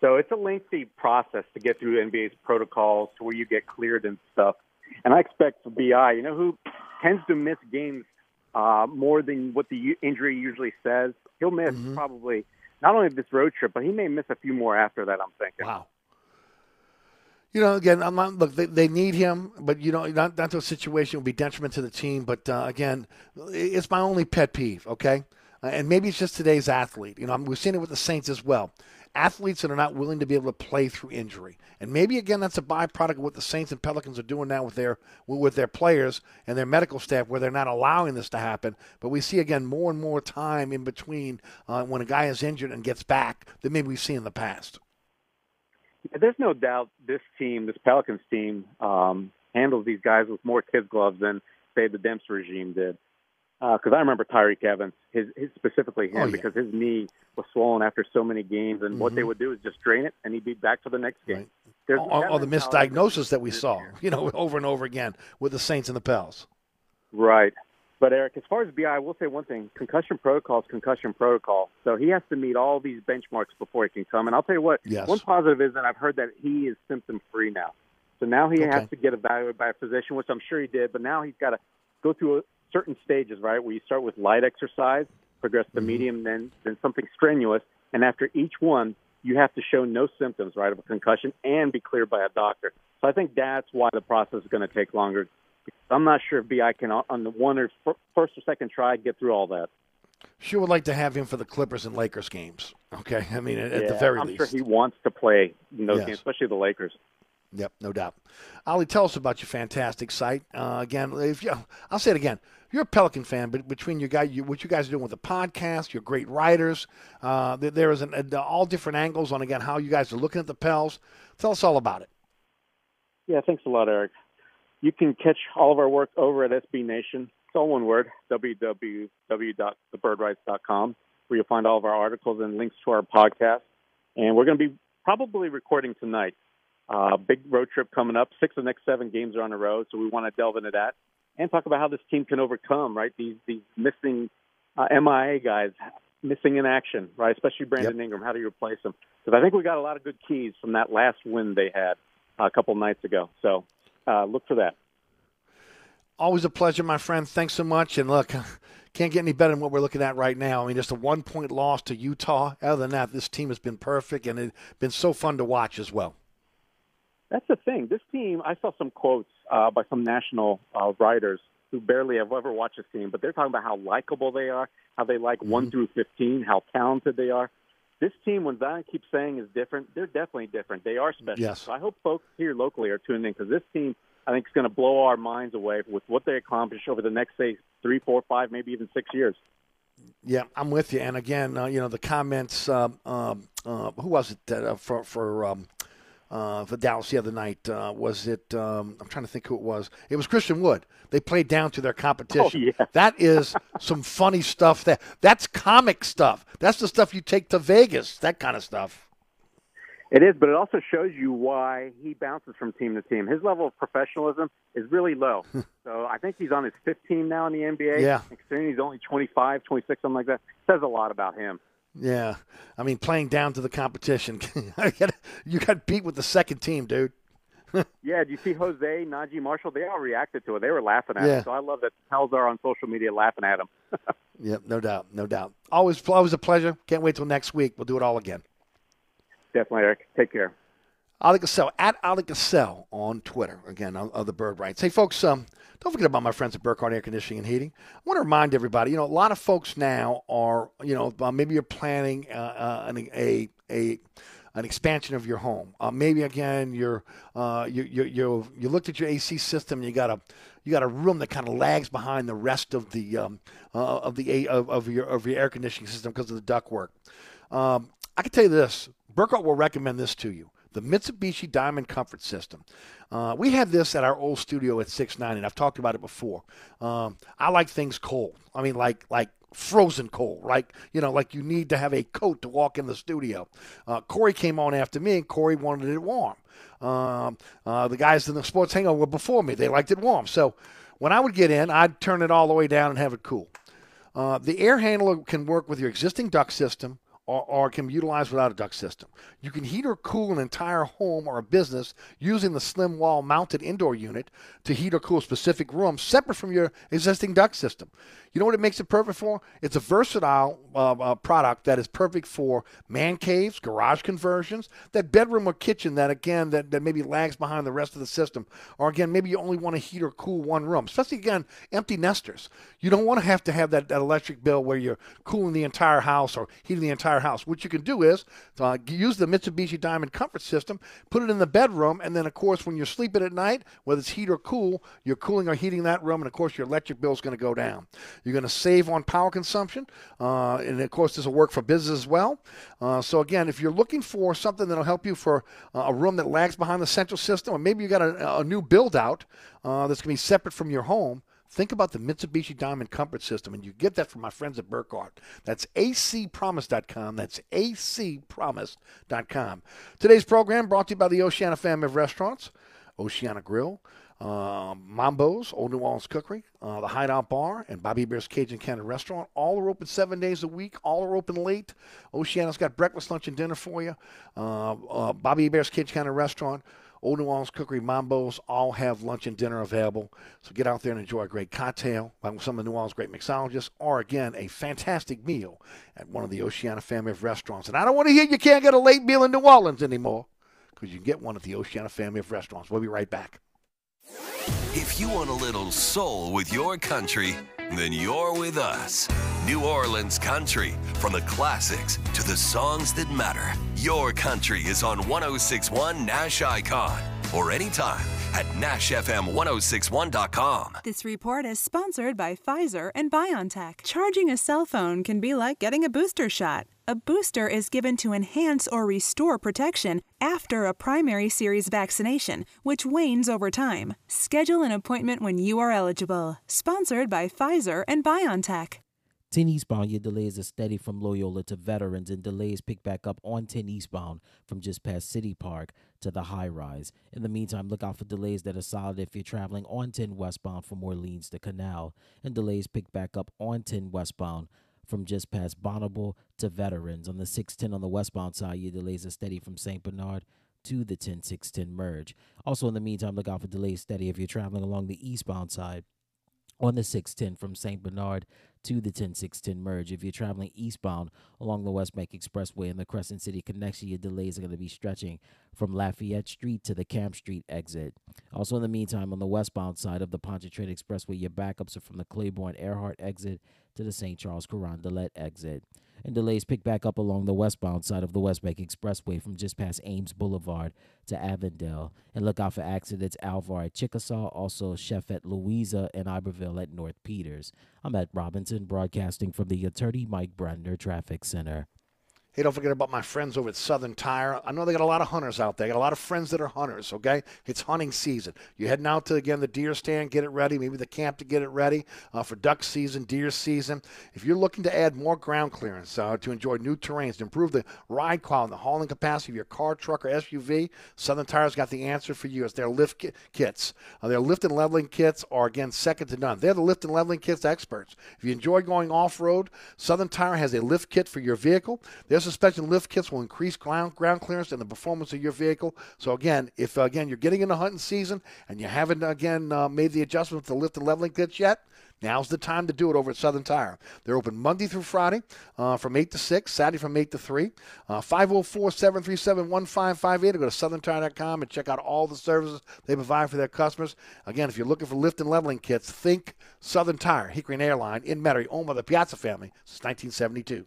So it's a lengthy process to get through NBA's protocols to where you get cleared and stuff. And I expect for BI, you know, who tends to miss games uh, more than what the injury usually says. He'll miss probably not only this road trip, but he may miss a few more after that. I'm thinking. Wow. You know, again, I'm not. Look, they, they need him, but you know, not not to a situation would be detriment to the team. But uh, again, it's my only pet peeve. Okay, uh, and maybe it's just today's athlete. You know, I'm, we've seen it with the Saints as well. Athletes that are not willing to be able to play through injury, and maybe again that's a byproduct of what the Saints and Pelicans are doing now with their with their players and their medical staff, where they're not allowing this to happen. But we see again more and more time in between uh, when a guy is injured and gets back than maybe we've seen in the past. There's no doubt this team, this Pelicans team, um, handles these guys with more kid gloves than say the Dempsey regime did. Uh, because I remember Tyreke Evans, his, his specifically him, Oh, yeah. because his knee was swollen after so many games, and what they mm-hmm. would do is just drain it, and he'd be back for the next game. There's All, all the misdiagnosis that we saw, you know, over and over again with the Saints and the Pels. Right. But Eric, as far as BI, I will say one thing: concussion protocol is concussion protocol. So he has to meet all these benchmarks before he can come. And I'll tell you what: Yes. one positive is that I've heard that he is symptom free now. So now he Okay. has to get evaluated by a physician, which I'm sure he did. But now he's got to go through a, certain stages, right? Where you start with light exercise, progress to medium, then then something strenuous, and after each one, you have to show no symptoms, right, of a concussion and be cleared by a doctor. So I think that's why the process is going to take longer. I'm not sure if BI can, on the one or first or second try, get through all that. Sure would like to have him for the Clippers and Lakers games. Okay, I mean at, at the Yeah, very I'm least. sure he wants to play in those Yes. games, especially the Lakers. Yep, no doubt. Oleh, tell us about your fantastic site. Uh, again, if you, I'll say it again. You're a Pelican fan, but between your guy, you, what you guys are doing with the podcast, you're great writers. Uh, there, there is an, all different angles on again how you guys are looking at the Pels. Tell us all about it. Yeah, thanks a lot, Eric. You can catch all of our work over at SB Nation. It's all one word, www.thebirdwrites.com, where you'll find all of our articles and links to our podcast. And we're going to be probably recording tonight. Uh, big road trip coming up. Six of the next seven games are on the road, so we want to delve into that and talk about how this team can overcome right these these missing uh, MIA guys missing in action, right? Especially Brandon Ingram. How do you replace them? Because I think we got a lot of good keys from that last win they had uh, a couple nights ago. So uh, look for that. Always a pleasure, my friend. Thanks so much. And look, can't get any better than what we're looking at right now. I mean, just a one point loss to Utah. Other than that, this team has been perfect and it's been so fun to watch as well. That's the thing. This team, I saw some quotes uh, by some national uh, writers who barely have ever watched this team, but they're talking about how likable they are, how they like Mm-hmm. 1 through 15, how talented they are. This team, when Zion keeps saying is different, they're definitely different. They are special. Yes. So I hope folks here locally are tuning in because this team, I think, is going to blow our minds away with what they accomplish over the next, say, three, four, five, maybe even six years. Yeah, I'm with you. And again, uh, you know, the comments. Um, um, uh, who was it that, uh, for for um, uh, for Dallas the other night? Uh, was it? Um, I'm trying to think who it was. It was Christian Wood. They played down to their competition. Oh, yeah. That is some funny stuff. That that's comic stuff. That's the stuff you take to Vegas. That kind of stuff. It is, but it also shows you why he bounces from team to team. His level of professionalism is really low. so I think he's on his fifth team now in the NBA. Yeah. And he's only 25, 26, something like that, says a lot about him. Yeah, I mean, playing down to the competition. you got beat with the second team, dude. Yeah, do you see Jose, Naji Marshall? They all reacted to it. They were laughing at Yeah. him. So I love that Pels are on social media laughing at him. Yep, no doubt, no doubt. Always, always a pleasure. Can't wait till next week. We'll do it all again. Definitely, Eric. Take care. Oleh Kosel at Oleh Kosel on Twitter. Again, of the Bird Writes. Hey, folks, um, don't forget about my friends at Burkhardt Air Conditioning and Heating. I want to remind everybody. You know, a lot of folks now are, you know, uh, maybe you're planning uh, uh, an, a a an expansion of your home. Uh, maybe again, you're uh, you you you you looked at your AC system. And you got a you got a room that kind of lags behind the rest of the um, uh, of the of, of your of your air conditioning system because of the ductwork. Um, I can tell you this: Burkhardt will recommend this to you. The Mitsubishi Diamond Comfort System. Uh, we had this at our old studio at 690, and I've talked about it before. Um, I like things cold. I mean, like like frozen cold, like you know, like you need to have a coat to walk in the studio. Uh, Corey came on after me, and Corey wanted it warm. Um, uh, the guys in the sports hangover before me; they liked it warm. So when I would get in, I'd turn it all the way down and have it cool. Uh, the air handler can work with your existing duct system or, or can be utilized without a duct system. You can heat or cool an entire home or a business using the slim wall mounted indoor unit to heat or cool specific rooms separate from your existing duct system. You know what it makes it perfect for? It's a versatile uh, uh, product that is perfect for man caves, garage conversions, that bedroom or kitchen that again that, that maybe lags behind the rest of the system, or again maybe you only want to heat or cool one room. Especially again empty nesters. You don't want to have to have that, that electric bill where you're cooling the entire house or heating the entire house. What you can do is uh, use the Mitsubishi Diamond Comfort System, put it in the bedroom, and then of course when you're sleeping at night, whether it's heat or cool, you're cooling or heating that room, and of course your electric bill is going to go down. You're going to save on power consumption, uh, and of course this will work for business as well. Uh, so again, if you're looking for something that'll help you for uh, a room that lags behind the central system, or maybe you got a, a new build out uh, that's going to be separate from your home. Think about the Mitsubishi Diamond Comfort System, and you get that from my friends at Burkhardt. That's acpromise.com. That's acpromise.com. Today's program brought to you by the Oceana family of restaurants, Oceana Grill, uh, Mambo's, Old New Orleans Cookery, uh, the Hideout Bar, and Bobby Hebert's Cajun Cannon Restaurant. All are open seven days a week. All are open late. Oceana's got breakfast, lunch, and dinner for you. Uh, uh Bobby Hebert's Cajun Cannon Restaurant. Old New Orleans Cookery, Mambo's, all have lunch and dinner available. So get out there and enjoy a great cocktail by some of New Orleans' great mixologists, or again, a fantastic meal at one of the Oceana family of restaurants. And I don't want to hear you can't get a late meal in New Orleans anymore, because you can get one at the Oceana family of restaurants. We'll be right back. If you want a little soul with your country, then you're with us. New Orleans Country. From the classics to the songs that matter. Your country is on 1061 Nash Icon or anytime at NashFM1061.com. This report is sponsored by Pfizer and BioNTech. Charging a cell phone can be like getting a booster shot. A booster is given to enhance or restore protection after a primary series vaccination, which wanes over time. Schedule an appointment when you are eligible. Sponsored by Pfizer and BioNTech. 10 eastbound, your delays are steady from Loyola to Veterans, and delays pick back up on 10 eastbound from just past City Park to the high rise. In the meantime, look out for delays that are solid if you're traveling on 10 westbound from Orleans to Canal, and delays pick back up on 10 westbound from just past Bonnabel to Veterans. On the 610 on the westbound side, your delays are steady from St. Bernard to the 10610 merge. Also, in the meantime, look out for delays steady if you're traveling along the eastbound side on the 610 from St. Bernard to the 10610 merge. If you're traveling eastbound along the West Bank Expressway and the Crescent City connection, your delays are going to be stretching from Lafayette Street to the Camp Street exit. Also, in the meantime, on the westbound side of the Pontchartrain Expressway, your backups are from the Claiborne Earhart exit to the St. Charles Carondelet exit and delays pick back up along the westbound side of the West Bank Expressway from just past Ames Boulevard to Avondale. And look out for accidents Alvar at Chickasaw, also Chef at Louisa and Iberville at North Peters. I'm at Robinson, broadcasting from the Attorney Mike Brandner Traffic Center. Hey, don't forget about my friends over at Southern Tire. I know they got a lot of hunters out there. Got a lot of friends that are hunters, okay? It's hunting season. You're heading out to, again, the deer stand, get it ready, maybe the camp to get it ready uh, for duck season, deer season. If you're looking to add more ground clearance uh, to enjoy new terrains, to improve the ride quality, and the hauling capacity of your car, truck, or SUV, Southern Tire's got the answer for you. It's their lift kits. Uh, their lift and leveling kits are, again, second to none. They're the lift and leveling kits experts. If you enjoy going off road, Southern Tire has a lift kit for your vehicle. Their suspension lift kits will increase ground, ground clearance and the performance of your vehicle. So again, if uh, again you're getting into hunting season and you haven't again uh, made the adjustment to lift and leveling kits yet, Now's the time to do it over at Southern Tire. They're open Monday through Friday uh, from 8 to 6, Saturday from 8 to 3. Uh, 504 737 1558 or go to southerntire.com and check out all the services they provide for their customers. Again, if you're looking for lift and leveling kits, think Southern Tire, Hickory and Airline in Metairie, owned by the Piazza family since 1972.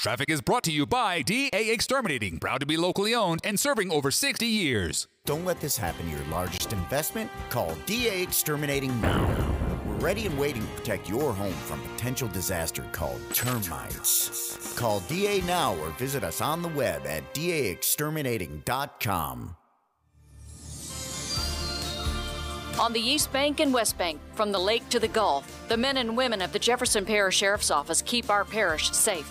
Traffic is brought to you by DA Exterminating, proud to be locally owned and serving over 60 years. Don't let this happen to your largest investment. Call DA Exterminating now. We're ready and waiting to protect your home from potential disaster called termites. Call DA now or visit us on the web at daexterminating.com. On the East Bank and West Bank, from the lake to the Gulf, the men and women of the Jefferson Parish Sheriff's Office keep our parish safe.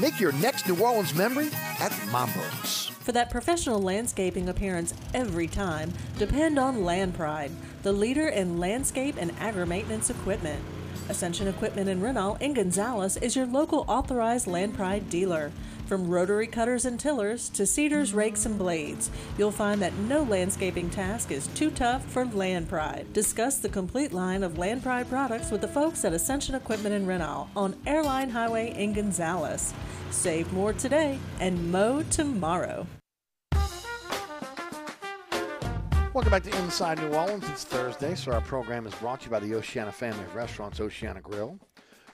Make your next New Orleans memory at Mambo's. For that professional landscaping appearance every time, depend on Land Pride, the leader in landscape and agri maintenance equipment. Ascension Equipment in Renal in Gonzales is your local authorized Land Pride dealer. From rotary cutters and tillers to seeders, rakes, and blades, you'll find that no landscaping task is too tough for Land Pride. Discuss the complete line of Land Pride products with the folks at Ascension Equipment in Renal on Airline Highway in Gonzales. Save more today and mow tomorrow. Welcome back to Inside New Orleans. It's Thursday, so our program is brought to you by the Oceana family of restaurants, Oceana Grill,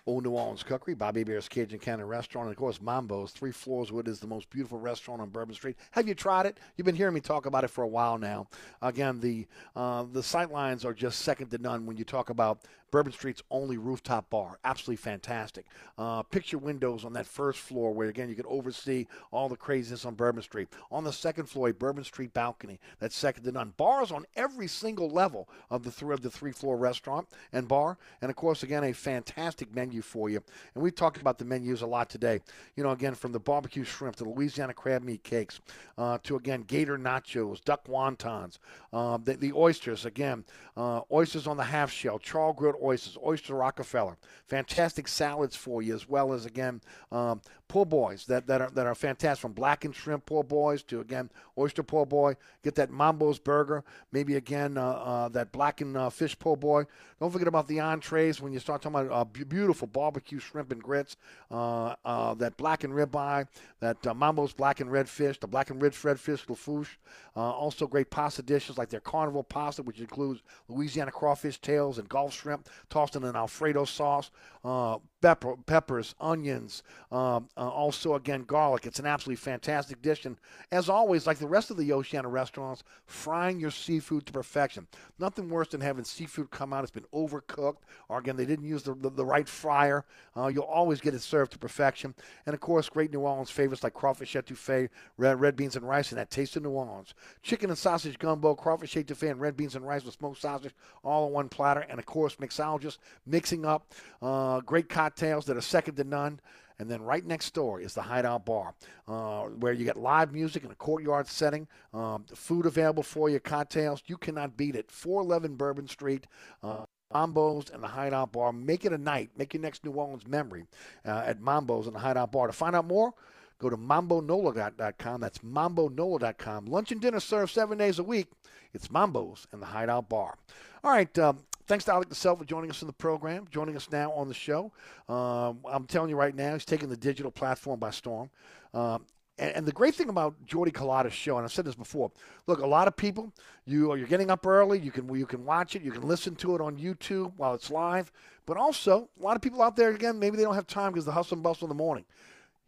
Old New Orleans Cookery, Bobby Hebert's Cajun Cannon Restaurant, and of course Mambo's. Three floors, what is the most beautiful restaurant on Bourbon Street. Have you tried it? You've been hearing me talk about it for a while now. Again, the uh, the sight lines are just second to none when you talk about Bourbon Street's only rooftop bar. Absolutely fantastic. Uh, picture windows on that first floor where, again, you can oversee all the craziness on Bourbon Street. On the second floor, a Bourbon Street balcony. That's second to none. Bars on every single level of the three of the three floor restaurant and bar. And of course, again, a fantastic menu for you. And we've talked about the menus a lot today. You know, again, from the barbecue shrimp to Louisiana crab meat cakes uh, to, again, gator nachos, duck wontons, uh, the, the, oysters, again, uh, oysters on the half shell, char grilled oysters, oyster Rockefeller, fantastic salads for you, as well as again um, po' boys that, that are that are fantastic from blackened shrimp poor boys to again oyster poor boy. Get that Mambo's burger, maybe again uh, uh, that blackened uh, fish po' boy. Don't forget about the entrees when you start talking about uh, beautiful barbecue shrimp and grits, uh, uh, that blackened ribeye, that Mambo's black and red fish, the black and red red fish Lafourche. also great pasta dishes like their carnival pasta, which includes Louisiana crawfish tails and Gulf shrimp tossed in an Alfredo sauce, uh, pepper, peppers, onions, um, uh, also again garlic. It's an absolutely fantastic dish, and as always, like the rest of the Oceana restaurants, frying your seafood to perfection. Nothing worse than having seafood come out it's been overcooked, or again they didn't use the, the, the right fryer. Uh, you'll always get it served to perfection, and of course, great New Orleans favorites like crawfish etouffee, red, red beans and rice, and that taste of New Orleans. Chicken and sausage gumbo, crawfish etouffee, and red beans and rice with smoked sausage, all in one platter, and of course, mixologist mixing up uh, great cocktails that are second to none. And then right next door is the Hideout Bar, uh, where you get live music in a courtyard setting, um, food available for you, cocktails. You cannot beat it. 411 Bourbon Street. Uh, Mambo's and the Hideout Bar. Make it a night. Make your next New Orleans memory uh, at Mambo's and the Hideout Bar. To find out more, go to mambonola.com. That's mambonola.com. Lunch and dinner served seven days a week. It's Mambo's and the Hideout Bar. All right. Um, thanks to Alec DeSelf for joining us in the program, joining us now on the show. Um, I'm telling you right now, he's taking the digital platform by storm. Um, and, and, the great thing about Jordy Culotta's show, and I've said this before, look, a lot of people, you you're getting up early, you can you can watch it, you can listen to it on YouTube while it's live, but also a lot of people out there again, maybe they don't have time because the hustle and bustle in the morning.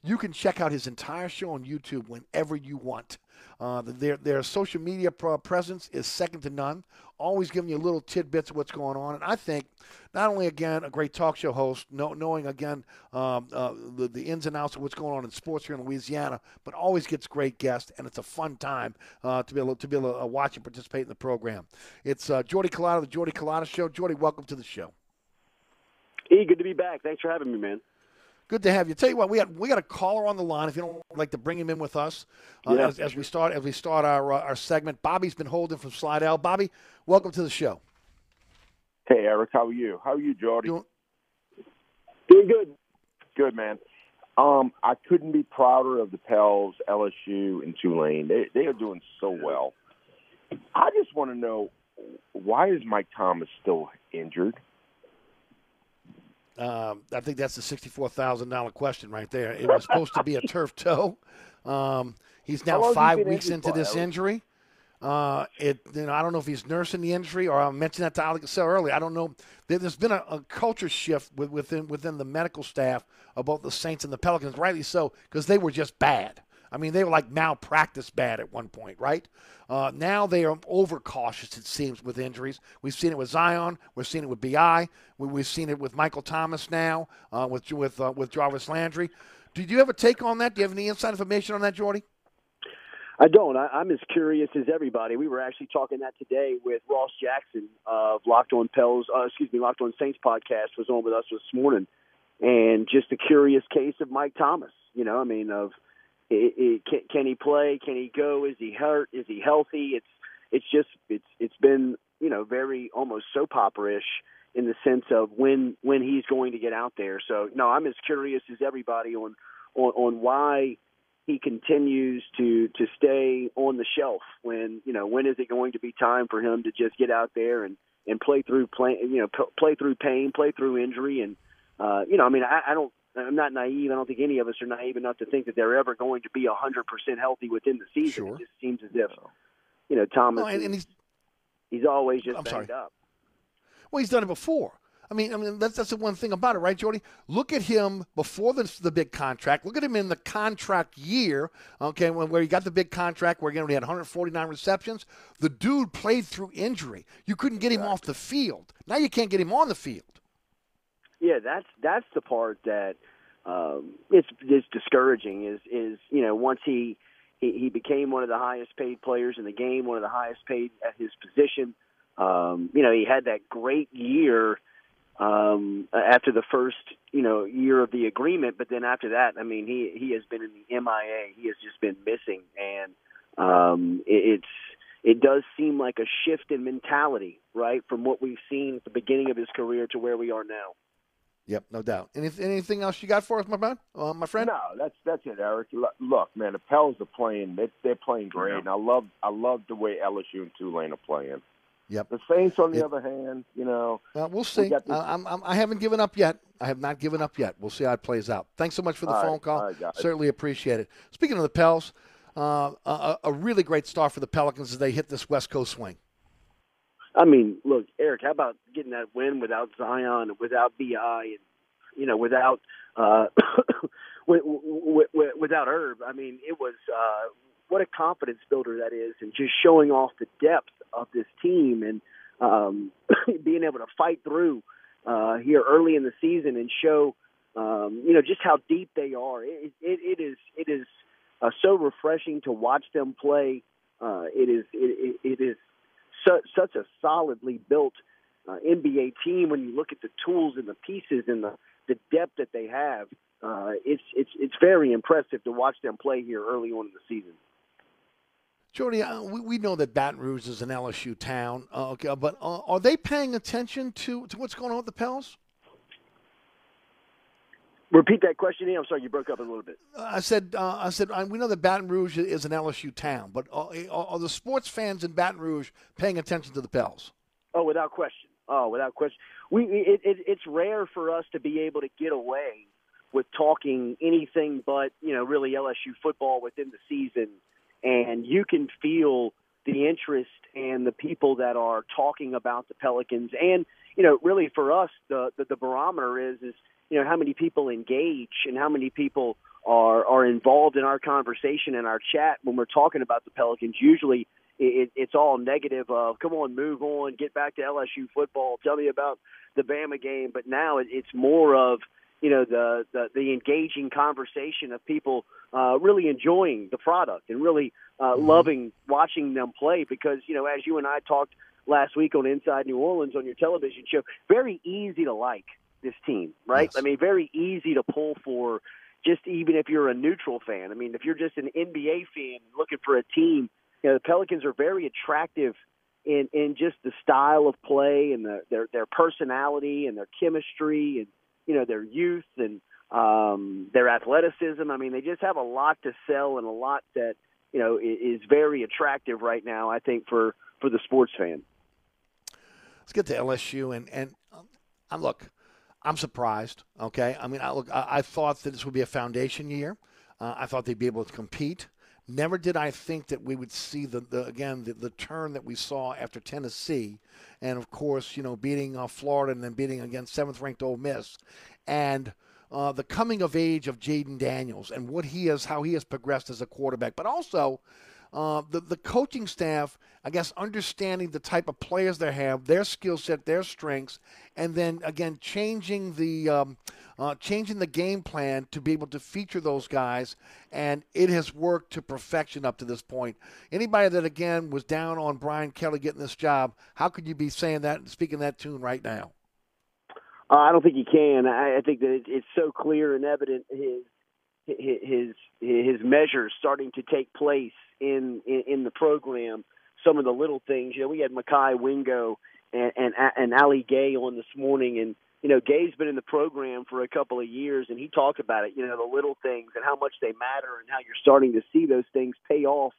You can check out his entire show on YouTube whenever you want. Uh, their their social media presence is second to none. Always giving you little tidbits of what's going on, and I think not only again a great talk show host, know, knowing again um, uh, the, the ins and outs of what's going on in sports here in Louisiana, but always gets great guests, and it's a fun time uh, to be able to be able to uh, watch and participate in the program. It's uh, Jordy Culotta, the Jordy Culotta Show. Jordy, welcome to the show. E, good to be back. Thanks for having me, man. Good to have you. Tell you what, we got we got a caller on the line. If you don't like to bring him in with us uh, yeah. as, as, we start as we start our uh, our segment, Bobby's been holding from Slidell. Bobby, welcome to the show. Hey Eric, how are you? How are you, Jordy? Doing, Doing good. Good man. Um, I couldn't be prouder of the Pels, LSU, and Tulane. They they are doing so well. I just want to know why is Mike Thomas still injured? Um, I think that's the sixty-four thousand dollar question right there. It was supposed to be a turf toe. Um, he's now five weeks into this injury. Uh, it, you know, I don't know if he's nursing the injury, or I mentioned that to Oleh Kosel earlier. I don't know. There, has been a, a, culture shift within within the medical staff about the Saints and the Pelicans, rightly so, because they were just bad. I mean, they were like malpractice bad at one point, right? Uh, now they are overcautious, it seems, with injuries. We've seen it with Zion. We've seen it with Bi. We, have seen it with Michael Thomas now, uh, with with uh, with Jarvis Landry. Did you have a take on that? Do you have any inside information on that, Jordy? I don't. I, am as curious as everybody. We were actually talking that today with Ross Jackson of Locked On Pels. Uh, excuse me, Locked On Saints podcast was on with us this morning, and just a curious case of Mike Thomas. You know, I mean, of it, it, can, can he play? Can he go? Is he hurt? Is he healthy? It's it's just it's it's been you know very almost soap opera ish in the sense of when when he's going to get out there. So no, I'm as curious as everybody on on, on why he continues to to stay on the shelf when you know when is it going to be time for him to just get out there and and play through play you know play through pain play through injury and uh you know I mean I, I don't I'm not naive I don't think any of us are naive enough to think that they're ever going to be hundred percent healthy within the season sure. it just seems as if you know Thomas and, and he's he's always just I'm banged sorry. up well he's done it before I mean, I mean that's that's the one thing about it, right, Jordy? Look at him before the, the big contract. Look at him in the contract year, okay, when, where he got the big contract, where again he had 149 receptions. The dude played through injury. You couldn't get him off the field. Now you can't get him on the field. Yeah, that's that's the part that um, it's it's discouraging. Is is you know once he, he became one of the highest paid players in the game, one of the highest paid at his position. Um, you know, he had that great year um, after the first you know year of the agreement. But then after that, I mean, he he has been in the MIA. He has just been missing, and um, it, it's it does seem like a shift in mentality, right, from what we've seen at the beginning of his career to where we are now. Yep, no doubt. Any, anything else you got for us, my man, uh, my friend? No, that's that's it, Eric. Look, man, the Pels are playing. They, they're playing great, yeah. and I love I love the way LSU and Tulane are playing. Yep. The Saints, on the yep. other hand, you know, uh, we'll see. We I'm, I'm, I haven't given up yet. I have not given up yet. We'll see how it plays out. Thanks so much for the all phone right, call. Right, Certainly appreciate it. Speaking of the Pels, uh, a, a, really great start for the Pelicans as they hit this West Coast swing. I mean, look, Eric, how about getting that win without Zion, without Bi, and you know, without uh, without Herb? I mean, it was uh, what a confidence builder that is, and just showing off the depth of this team and um, being able to fight through uh, here early in the season and show um, you know just how deep they are. It, it, it is it is uh, so refreshing to watch them play. Uh, it is it, it is su- such a solidly built uh, NBA team when you look at the tools and the pieces and the the depth that they have. Uh, it's it's it's very impressive to watch them play here early on in the season. Jordy, uh, we, we know that Baton Rouge is an LSU town, uh, okay, but uh, are they paying attention to, to what's going on with the Pels? Repeat that question. I'm sorry, you broke up a little bit. I said, uh, I said, we know that Baton Rouge is an LSU town, but are, are, the sports fans in Baton Rouge paying attention to the Pels? Oh, without question. Oh, without question. We it, it, it's rare for us to be able to get away with talking anything but you know really LSU football within the season and you can feel the interest and the people that are talking about the Pelicans. And you know, really for us, the the, the barometer is is you know how many people engage and how many people are are involved in our conversation and our chat when we're talking about the Pelicans. Usually, it, it's all negative of come on, move on, get back to LSU football. Tell me about the Bama game. But now it, it's more of you know the, the the engaging conversation of people uh, really enjoying the product and really uh, mm-hmm. loving watching them play because you know as you and I talked last week on Inside New Orleans on your television show, very easy to like this team, right? Yes. I mean, very easy to pull for. Just even if you're a neutral fan, I mean, if you're just an NBA fan looking for a team, you know, the Pelicans are very attractive in in just the style of play and the, their their personality and their chemistry and you know their youth and um, their athleticism. I mean, they just have a lot to sell and a lot that you know is very attractive right now. I think for for the sports fan. Let's get to LSU and and um, look. I'm surprised. Okay, I mean, I look. I, I, thought that this would be a foundation year. Uh, I thought they'd be able to compete. Never did I think that we would see the, the again the, the turn that we saw after Tennessee, and of course you know beating uh, Florida and then beating against seventh ranked Ole Miss, and uh, the coming of age of Jayden Daniels and what he has how he has progressed as a quarterback, but also uh, the the coaching staff, I guess, understanding the type of players they have, their skill set, their strengths, and then again changing the um, uh, changing the game plan to be able to feature those guys, and it has worked to perfection up to this point. Anybody that again was down on Brian Kelly getting this job, how could you be saying that and speaking that tune right now? Uh, I don't think you can. I, I think that it, it's so clear and evident his his his measures starting to take place in, in in the program. Some of the little things, you know, we had Mekhi Wingo and and, and Ali Gaye on this morning, and you know, Gaye's been in the program for a couple of years, and he talked about it. You know, the little things and how much they matter, and how you're starting to see those things pay off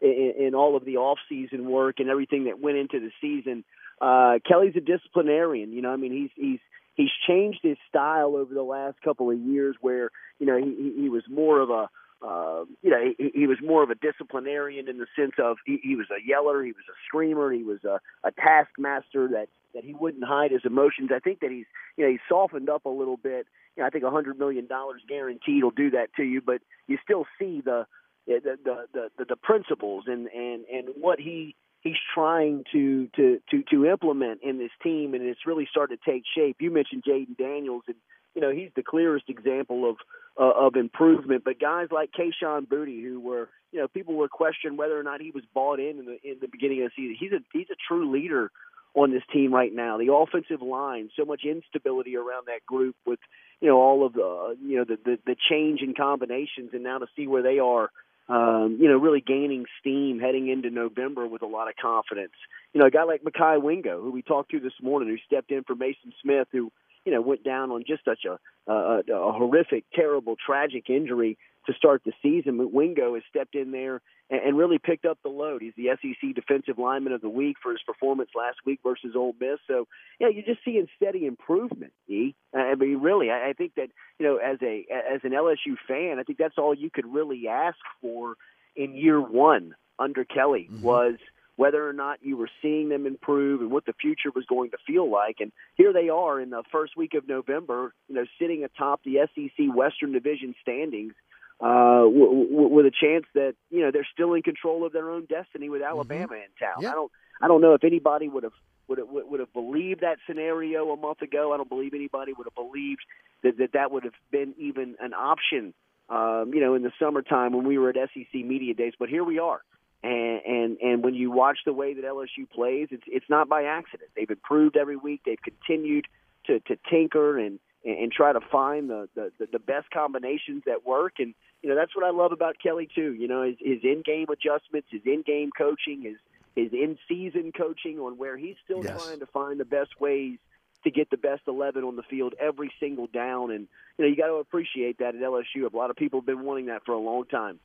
in, in all of the off-season work and everything that went into the season. Uh, Kelly's a disciplinarian. You know, I mean, he's he's he's changed his style over the last couple of years, where you know he he was more of a uh, you know, he, he was more of a disciplinarian in the sense of he, he was a yeller, he was a screamer, he was a, a taskmaster that that he wouldn't hide his emotions. I think that he's you know he's softened up a little bit. You know, I think a hundred million dollars guaranteed will do that to you, but you still see the the the the, the, the principles and and and what he he's trying to to to to implement in this team, and it's really started to take shape. You mentioned Jayden Daniels, and you know he's the clearest example of uh, of improvement. But guys like Kayshon Boutte, who were you know people were questioning whether or not he was bought in in the in the beginning of the season. He's a he's a true leader on this team right now. The offensive line, so much instability around that group with you know all of the you know the the, the change in combinations, and now to see where they are. Um, you know, really gaining steam heading into November with a lot of confidence. You know, a guy like Mekhi Wingo, who we talked to this morning, who stepped in for Mason Smith, who you know went down on just such a, a, a horrific, terrible, tragic injury to start the season. But Wingo has stepped in there and, and really picked up the load. He's the SEC Defensive Lineman of the Week for his performance last week versus Ole Miss. So, yeah, you're just seeing steady improvement. E. I mean, really, I, I think that you know, as a as an LSU fan, I think that's all you could really ask for in year one under Kelly mm-hmm. was whether or not you were seeing them improve and what the future was going to feel like. And here they are in the first week of November, you know, sitting atop the SEC Western Division standings uh, w- w- with a chance that you know they're still in control of their own destiny with mm-hmm. Alabama mm-hmm. in town. Yeah. I don't I don't know if anybody would have would have, would have believed that scenario a month ago. I don't believe anybody would have believed that that, that would have been even an option. Um, you know, in the summertime when we were at SEC media days, but here we are. And, and and when you watch the way that LSU plays, it's it's not by accident. They've improved every week. They've continued to to tinker and and, try to find the, the the best combinations that work. And you know that's what I love about Kelly too. You know his, his in-game adjustments, his in-game coaching, his his in-season coaching on where he's still yes. trying to find the best ways to get the best 11 on the field every single down. And you know you got to appreciate that at LSU. A lot of people have been wanting that for a long time.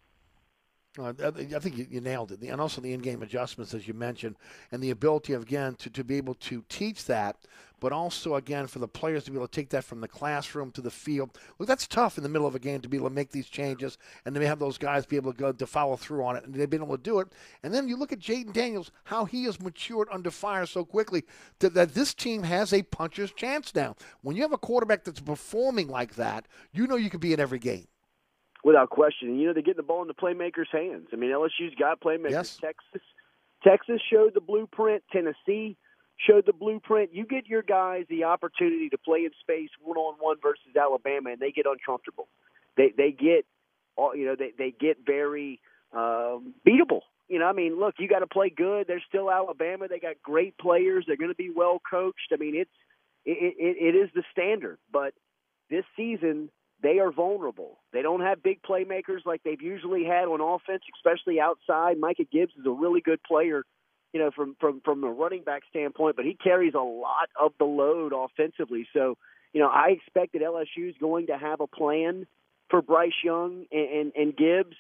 Uh, I think you, nailed it, and also the in-game adjustments, as you mentioned, and the ability of again to, to be able to teach that, but also again for the players to be able to take that from the classroom to the field. Look, that's tough in the middle of a game to be able to make these changes, and to have those guys be able to go to follow through on it, and they've been able to do it. And then you look at Jayden Daniels, how he has matured under fire so quickly that, that this team has a puncher's chance now. When you have a quarterback that's performing like that, you know you can be in every game without question. You know, they get the ball in the playmakers' hands. I mean, LSU's got playmakers. Yes. Texas, Texas showed the blueprint. Tennessee showed the blueprint. You get your guys the opportunity to play in space one on one versus Alabama, and they get uncomfortable. They they get, you know, they they get very um, beatable. You know, I mean, look, you got to play good. They're still Alabama. They got great players. They're going to be well coached. I mean, it's it, it, it is the standard. But this season, they are vulnerable. They don't have big playmakers like they've usually had on offense, especially outside. Micah Gibbs is a really good player, you know, from from from a running back standpoint, but he carries a lot of the load offensively. So, you know, I expect that LSU is going to have a plan for Bryce Young and and, and Gibbs.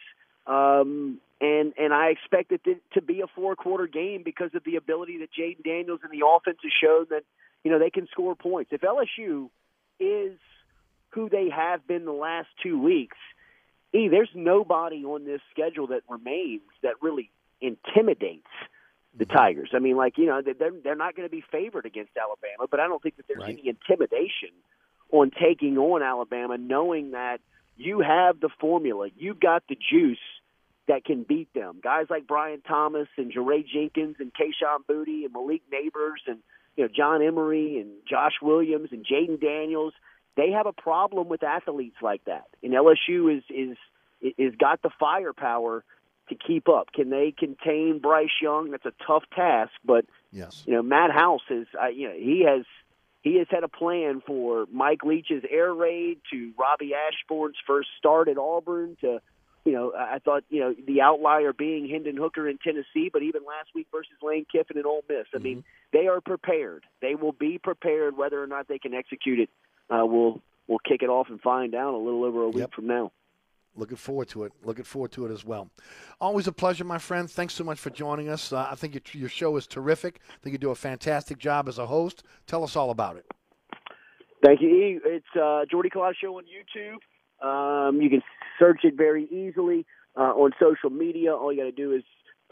Um, and and I expect it to, to be a four quarter game because of the ability that Jayden Daniels and the offense has shown that you know they can score points. If LSU is who they have been the last two weeks, E, there's nobody on this schedule that remains that really intimidates the Mm-hmm. Tigers. I mean, like you know, they're they're not going to be favored against Alabama, but I don't think that there's Right. any intimidation on taking on Alabama, knowing that you have the formula, you've got the juice that can beat them. Guys like Brian Thomas and Jaray Jenkins and Kayshon Boutte and Malik Nabers and you know John Emery and Josh Williams and Jayden Daniels. They have a problem with athletes like that, and LSU is is is got the firepower to keep up. Can they contain Bryce Young? That's a tough task, but Yes. you know Matt House is uh, you know he has he has had a plan for Mike Leach's air raid to Robby Ashford's first start at Auburn to you know I I thought you know the outlier being Hendon Hooker in Tennessee, but even last week versus Lane Kiffin and Ole Miss. I mean they are prepared. They will be prepared. Whether or not they can execute it, uh, we'll we'll kick it off and find out a little over a week from now. Looking forward to it. Looking forward to it as well. Always a pleasure, my friend. Thanks so much for joining us. Uh, I think your, your show is terrific. I think you do a fantastic job as a host. Tell us all about it. Thank you. It's uh, Jordy Culotta Show on YouTube. Um, you can search it very easily uh, on social media. All you got to do is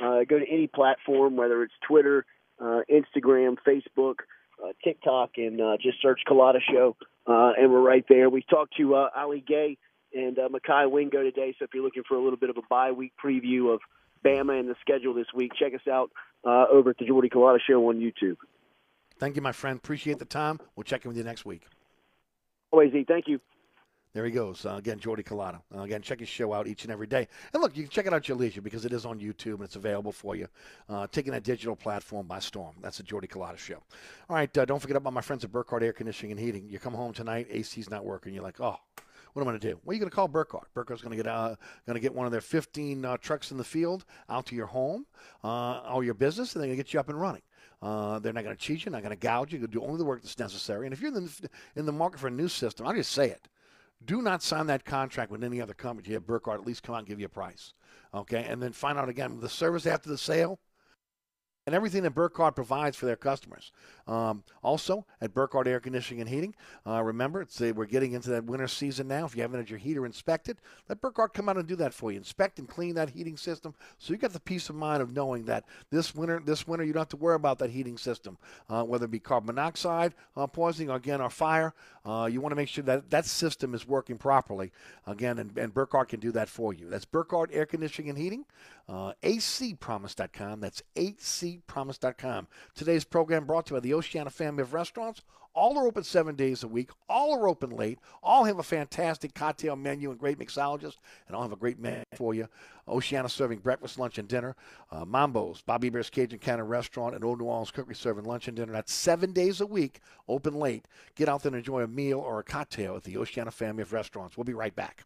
uh, go to any platform, whether it's Twitter, uh, Instagram, Facebook, uh, TikTok, and uh, just search Culotta Show, uh, and we're right there. We talked to uh, Ali Gaye and uh, Mekhi Wingo today, so if you're looking for a little bit of a bye week preview of Bama and the schedule this week, check us out uh, over at the Jordy Culotta Show on YouTube. Thank you, my friend. Appreciate the time. We'll check in with you next week. Always, E. Thank you. There he goes. Uh, again, Jordy Culotta. Uh, again, check his show out each and every day. And look, you can check it out at your leisure because it is on YouTube and it's available for you. Uh, taking that digital platform by storm. That's the Jordy Culotta show. All right, uh, don't forget about my friends at Burkhardt Air Conditioning and Heating. You come home tonight, AC's not working. You're like, oh, what am I going to do? Well, you're going to call Burkhardt. Burkhardt's going to get uh, going to get one of their 15 uh, trucks in the field out to your home uh, or your business, and they're going to get you up and running. Uh, they're not going to cheat you, not going to gouge you. You'll do only the work that's necessary. And if you're in the, in the market for a new system, I'll just say it do not sign that contract with any other company. You have Burkhardt at least come out and give you a price. Okay. And then find out again the service after the sale and everything that Burkhardt provides for their customers. Um, also, at Burkhardt Air Conditioning and Heating, uh, remember, it's, uh, we're getting into that winter season now. If you haven't had your heater inspected, let Burkhardt come out and do that for you. Inspect and clean that heating system so you've got the peace of mind of knowing that this winter, this winter, you don't have to worry about that heating system, uh, whether it be carbon monoxide uh, poisoning or, again, or fire. Uh, you want to make sure that that system is working properly. Again, and, and Burkhardt can do that for you. That's Burkhardt Air Conditioning and Heating, uh, acpromise.com. That's acpromise.com. Today's program brought to you by the Oceana family of restaurants. All are open seven days a week. All are open late. All have a fantastic cocktail menu and great mixologists, and all have a great menu for you. Oceana serving breakfast, lunch, and dinner. Uh, Mambo's, Bobby Hebert's Cajun Cannon Restaurant, and Old New Orleans Cookery serving lunch and dinner. That's seven days a week, open late. Get out there and enjoy a meal or a cocktail at the Oceana family of restaurants. We'll be right back.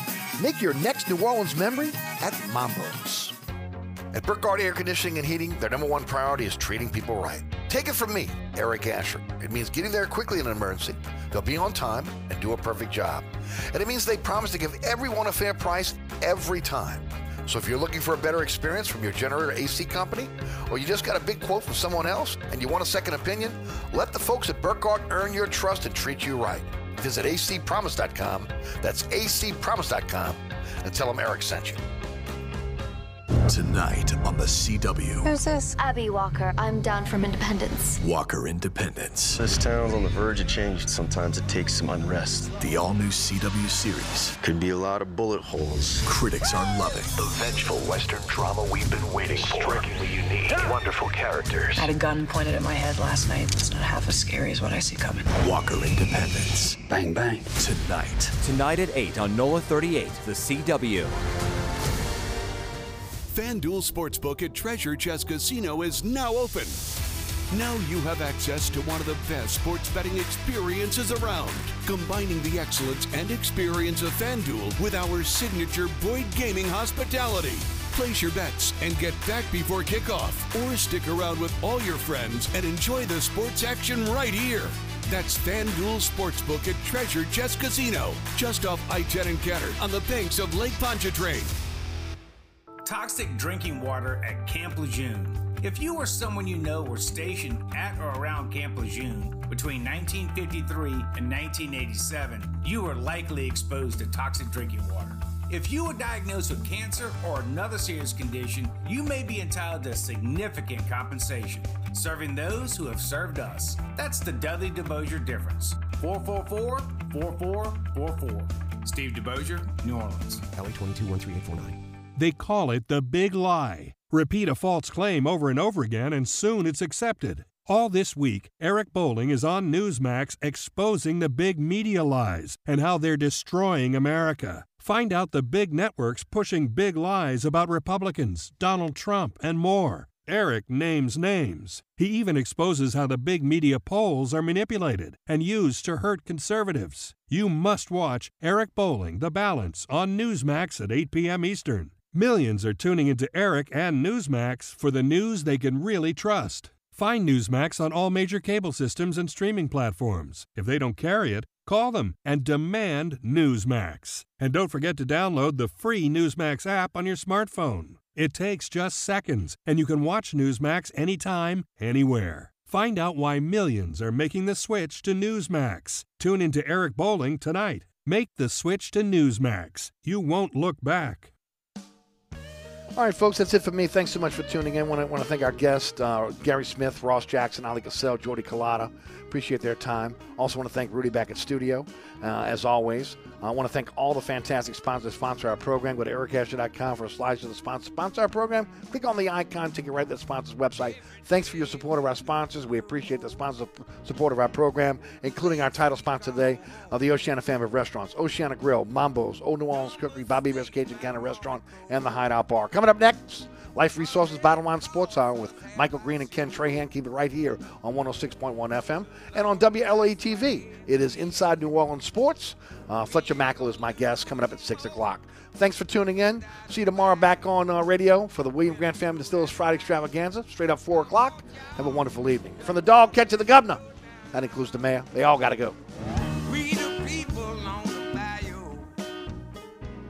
Make your next New Orleans memory at Mambo's. At Burkhardt Air Conditioning and Heating, their number one priority is treating people right. Take it from me, Eric Asher. It means getting there quickly in an emergency. They'll be on time and do a perfect job. And it means they promise to give everyone a fair price every time. So if you're looking for a better experience from your generator AC company, or you just got a big quote from someone else and you want a second opinion, let the folks at Burkhardt earn your trust and treat you right. Visit acpromise.com. That's acpromise.com and tell them Eric sent you. Tonight on the CW. Who's this? Abby Walker. I'm down from Independence. Walker Independence. This town's on the verge of change. Sometimes it takes some unrest. The all new CW series. Could be a lot of bullet holes. Critics are loving. The vengeful Western drama we've been waiting for. Strikingly unique. Wonderful characters. I had a gun pointed at my head last night. It's not half as scary as what I see coming. Walker Independence. Bang, bang. Tonight. Tonight at 8 on NOLA 38, the CW. FanDuel Sportsbook at Treasure Chest Casino is now open. Now you have access to one of the best sports betting experiences around, combining the excellence and experience of FanDuel with our signature Boyd Gaming hospitality. Place your bets and get back before kickoff, or stick around with all your friends and enjoy the sports action right here. That's FanDuel Sportsbook at Treasure Chest Casino, just off I-10 and Kenner on the banks of Lake Pontchartrain. Toxic drinking water at Camp Lejeune. If you or someone you know were stationed at or around Camp Lejeune between 1953 and 1987, you were likely exposed to toxic drinking water. If you were diagnosed with cancer or another serious condition, you may be entitled to significant compensation, serving those who have served us. That's the Dudley DeBosier difference. 444-4444. Steve DeBosier, New Orleans. LA 221349. They call it the big lie. Repeat a false claim over and over again, and soon it's accepted. All this week, Eric Bolling is on Newsmax exposing the big media lies and how they're destroying America. Find out the big networks pushing big lies about Republicans, Donald Trump, and more. Eric names names. He even exposes how the big media polls are manipulated and used to hurt conservatives. You must watch Eric Bolling, The Balance, on Newsmax at 8 p.m. Eastern. Millions are tuning into Eric and Newsmax for the news they can really trust. Find Newsmax on all major cable systems and streaming platforms. If they don't carry it, call them and demand Newsmax. And don't forget to download the free Newsmax app on your smartphone. It takes just seconds, and you can watch Newsmax anytime, anywhere. Find out why millions are making the switch to Newsmax. Tune into Eric Bolling tonight. Make the switch to Newsmax. You won't look back. All right, folks, that's it for me. Thanks so much for tuning in. I want to, want to thank our guests, uh, Gary Smith, Ross Jackson, Oleh Kosel, Jordy Culotta. Appreciate their time. Also want to thank Rudy back at studio, uh, as always. I want to thank all the fantastic sponsors that sponsor our program. Go to ericasher.com for a slice of the sponsor. Sponsor our program. Click on the icon, take you right to the sponsor's website. Thanks for your support of our sponsors. We appreciate the sponsor support of our program, including our title sponsor today of the Oceana family of restaurants. Oceana Grill, Mambo's, Old New Orleans Cookery, Bobby Hebert's Cajun Cannon Restaurant, and the Hideout Bar. Coming up next, Life Resources Battle Line Sports Hour with Michael Green and Ken Trahan. Keep it right here on 106.1 FM and on WLA TV. It is Inside New Orleans Sports. Uh, Fletcher Mackel is my guest coming up at 6 o'clock. Thanks for tuning in. See you tomorrow back on uh, radio for the William Grant Family Distillers Friday Extravaganza, straight up 4 o'clock. Have a wonderful evening. From the dog catch to the governor, that includes the mayor, they all got to go.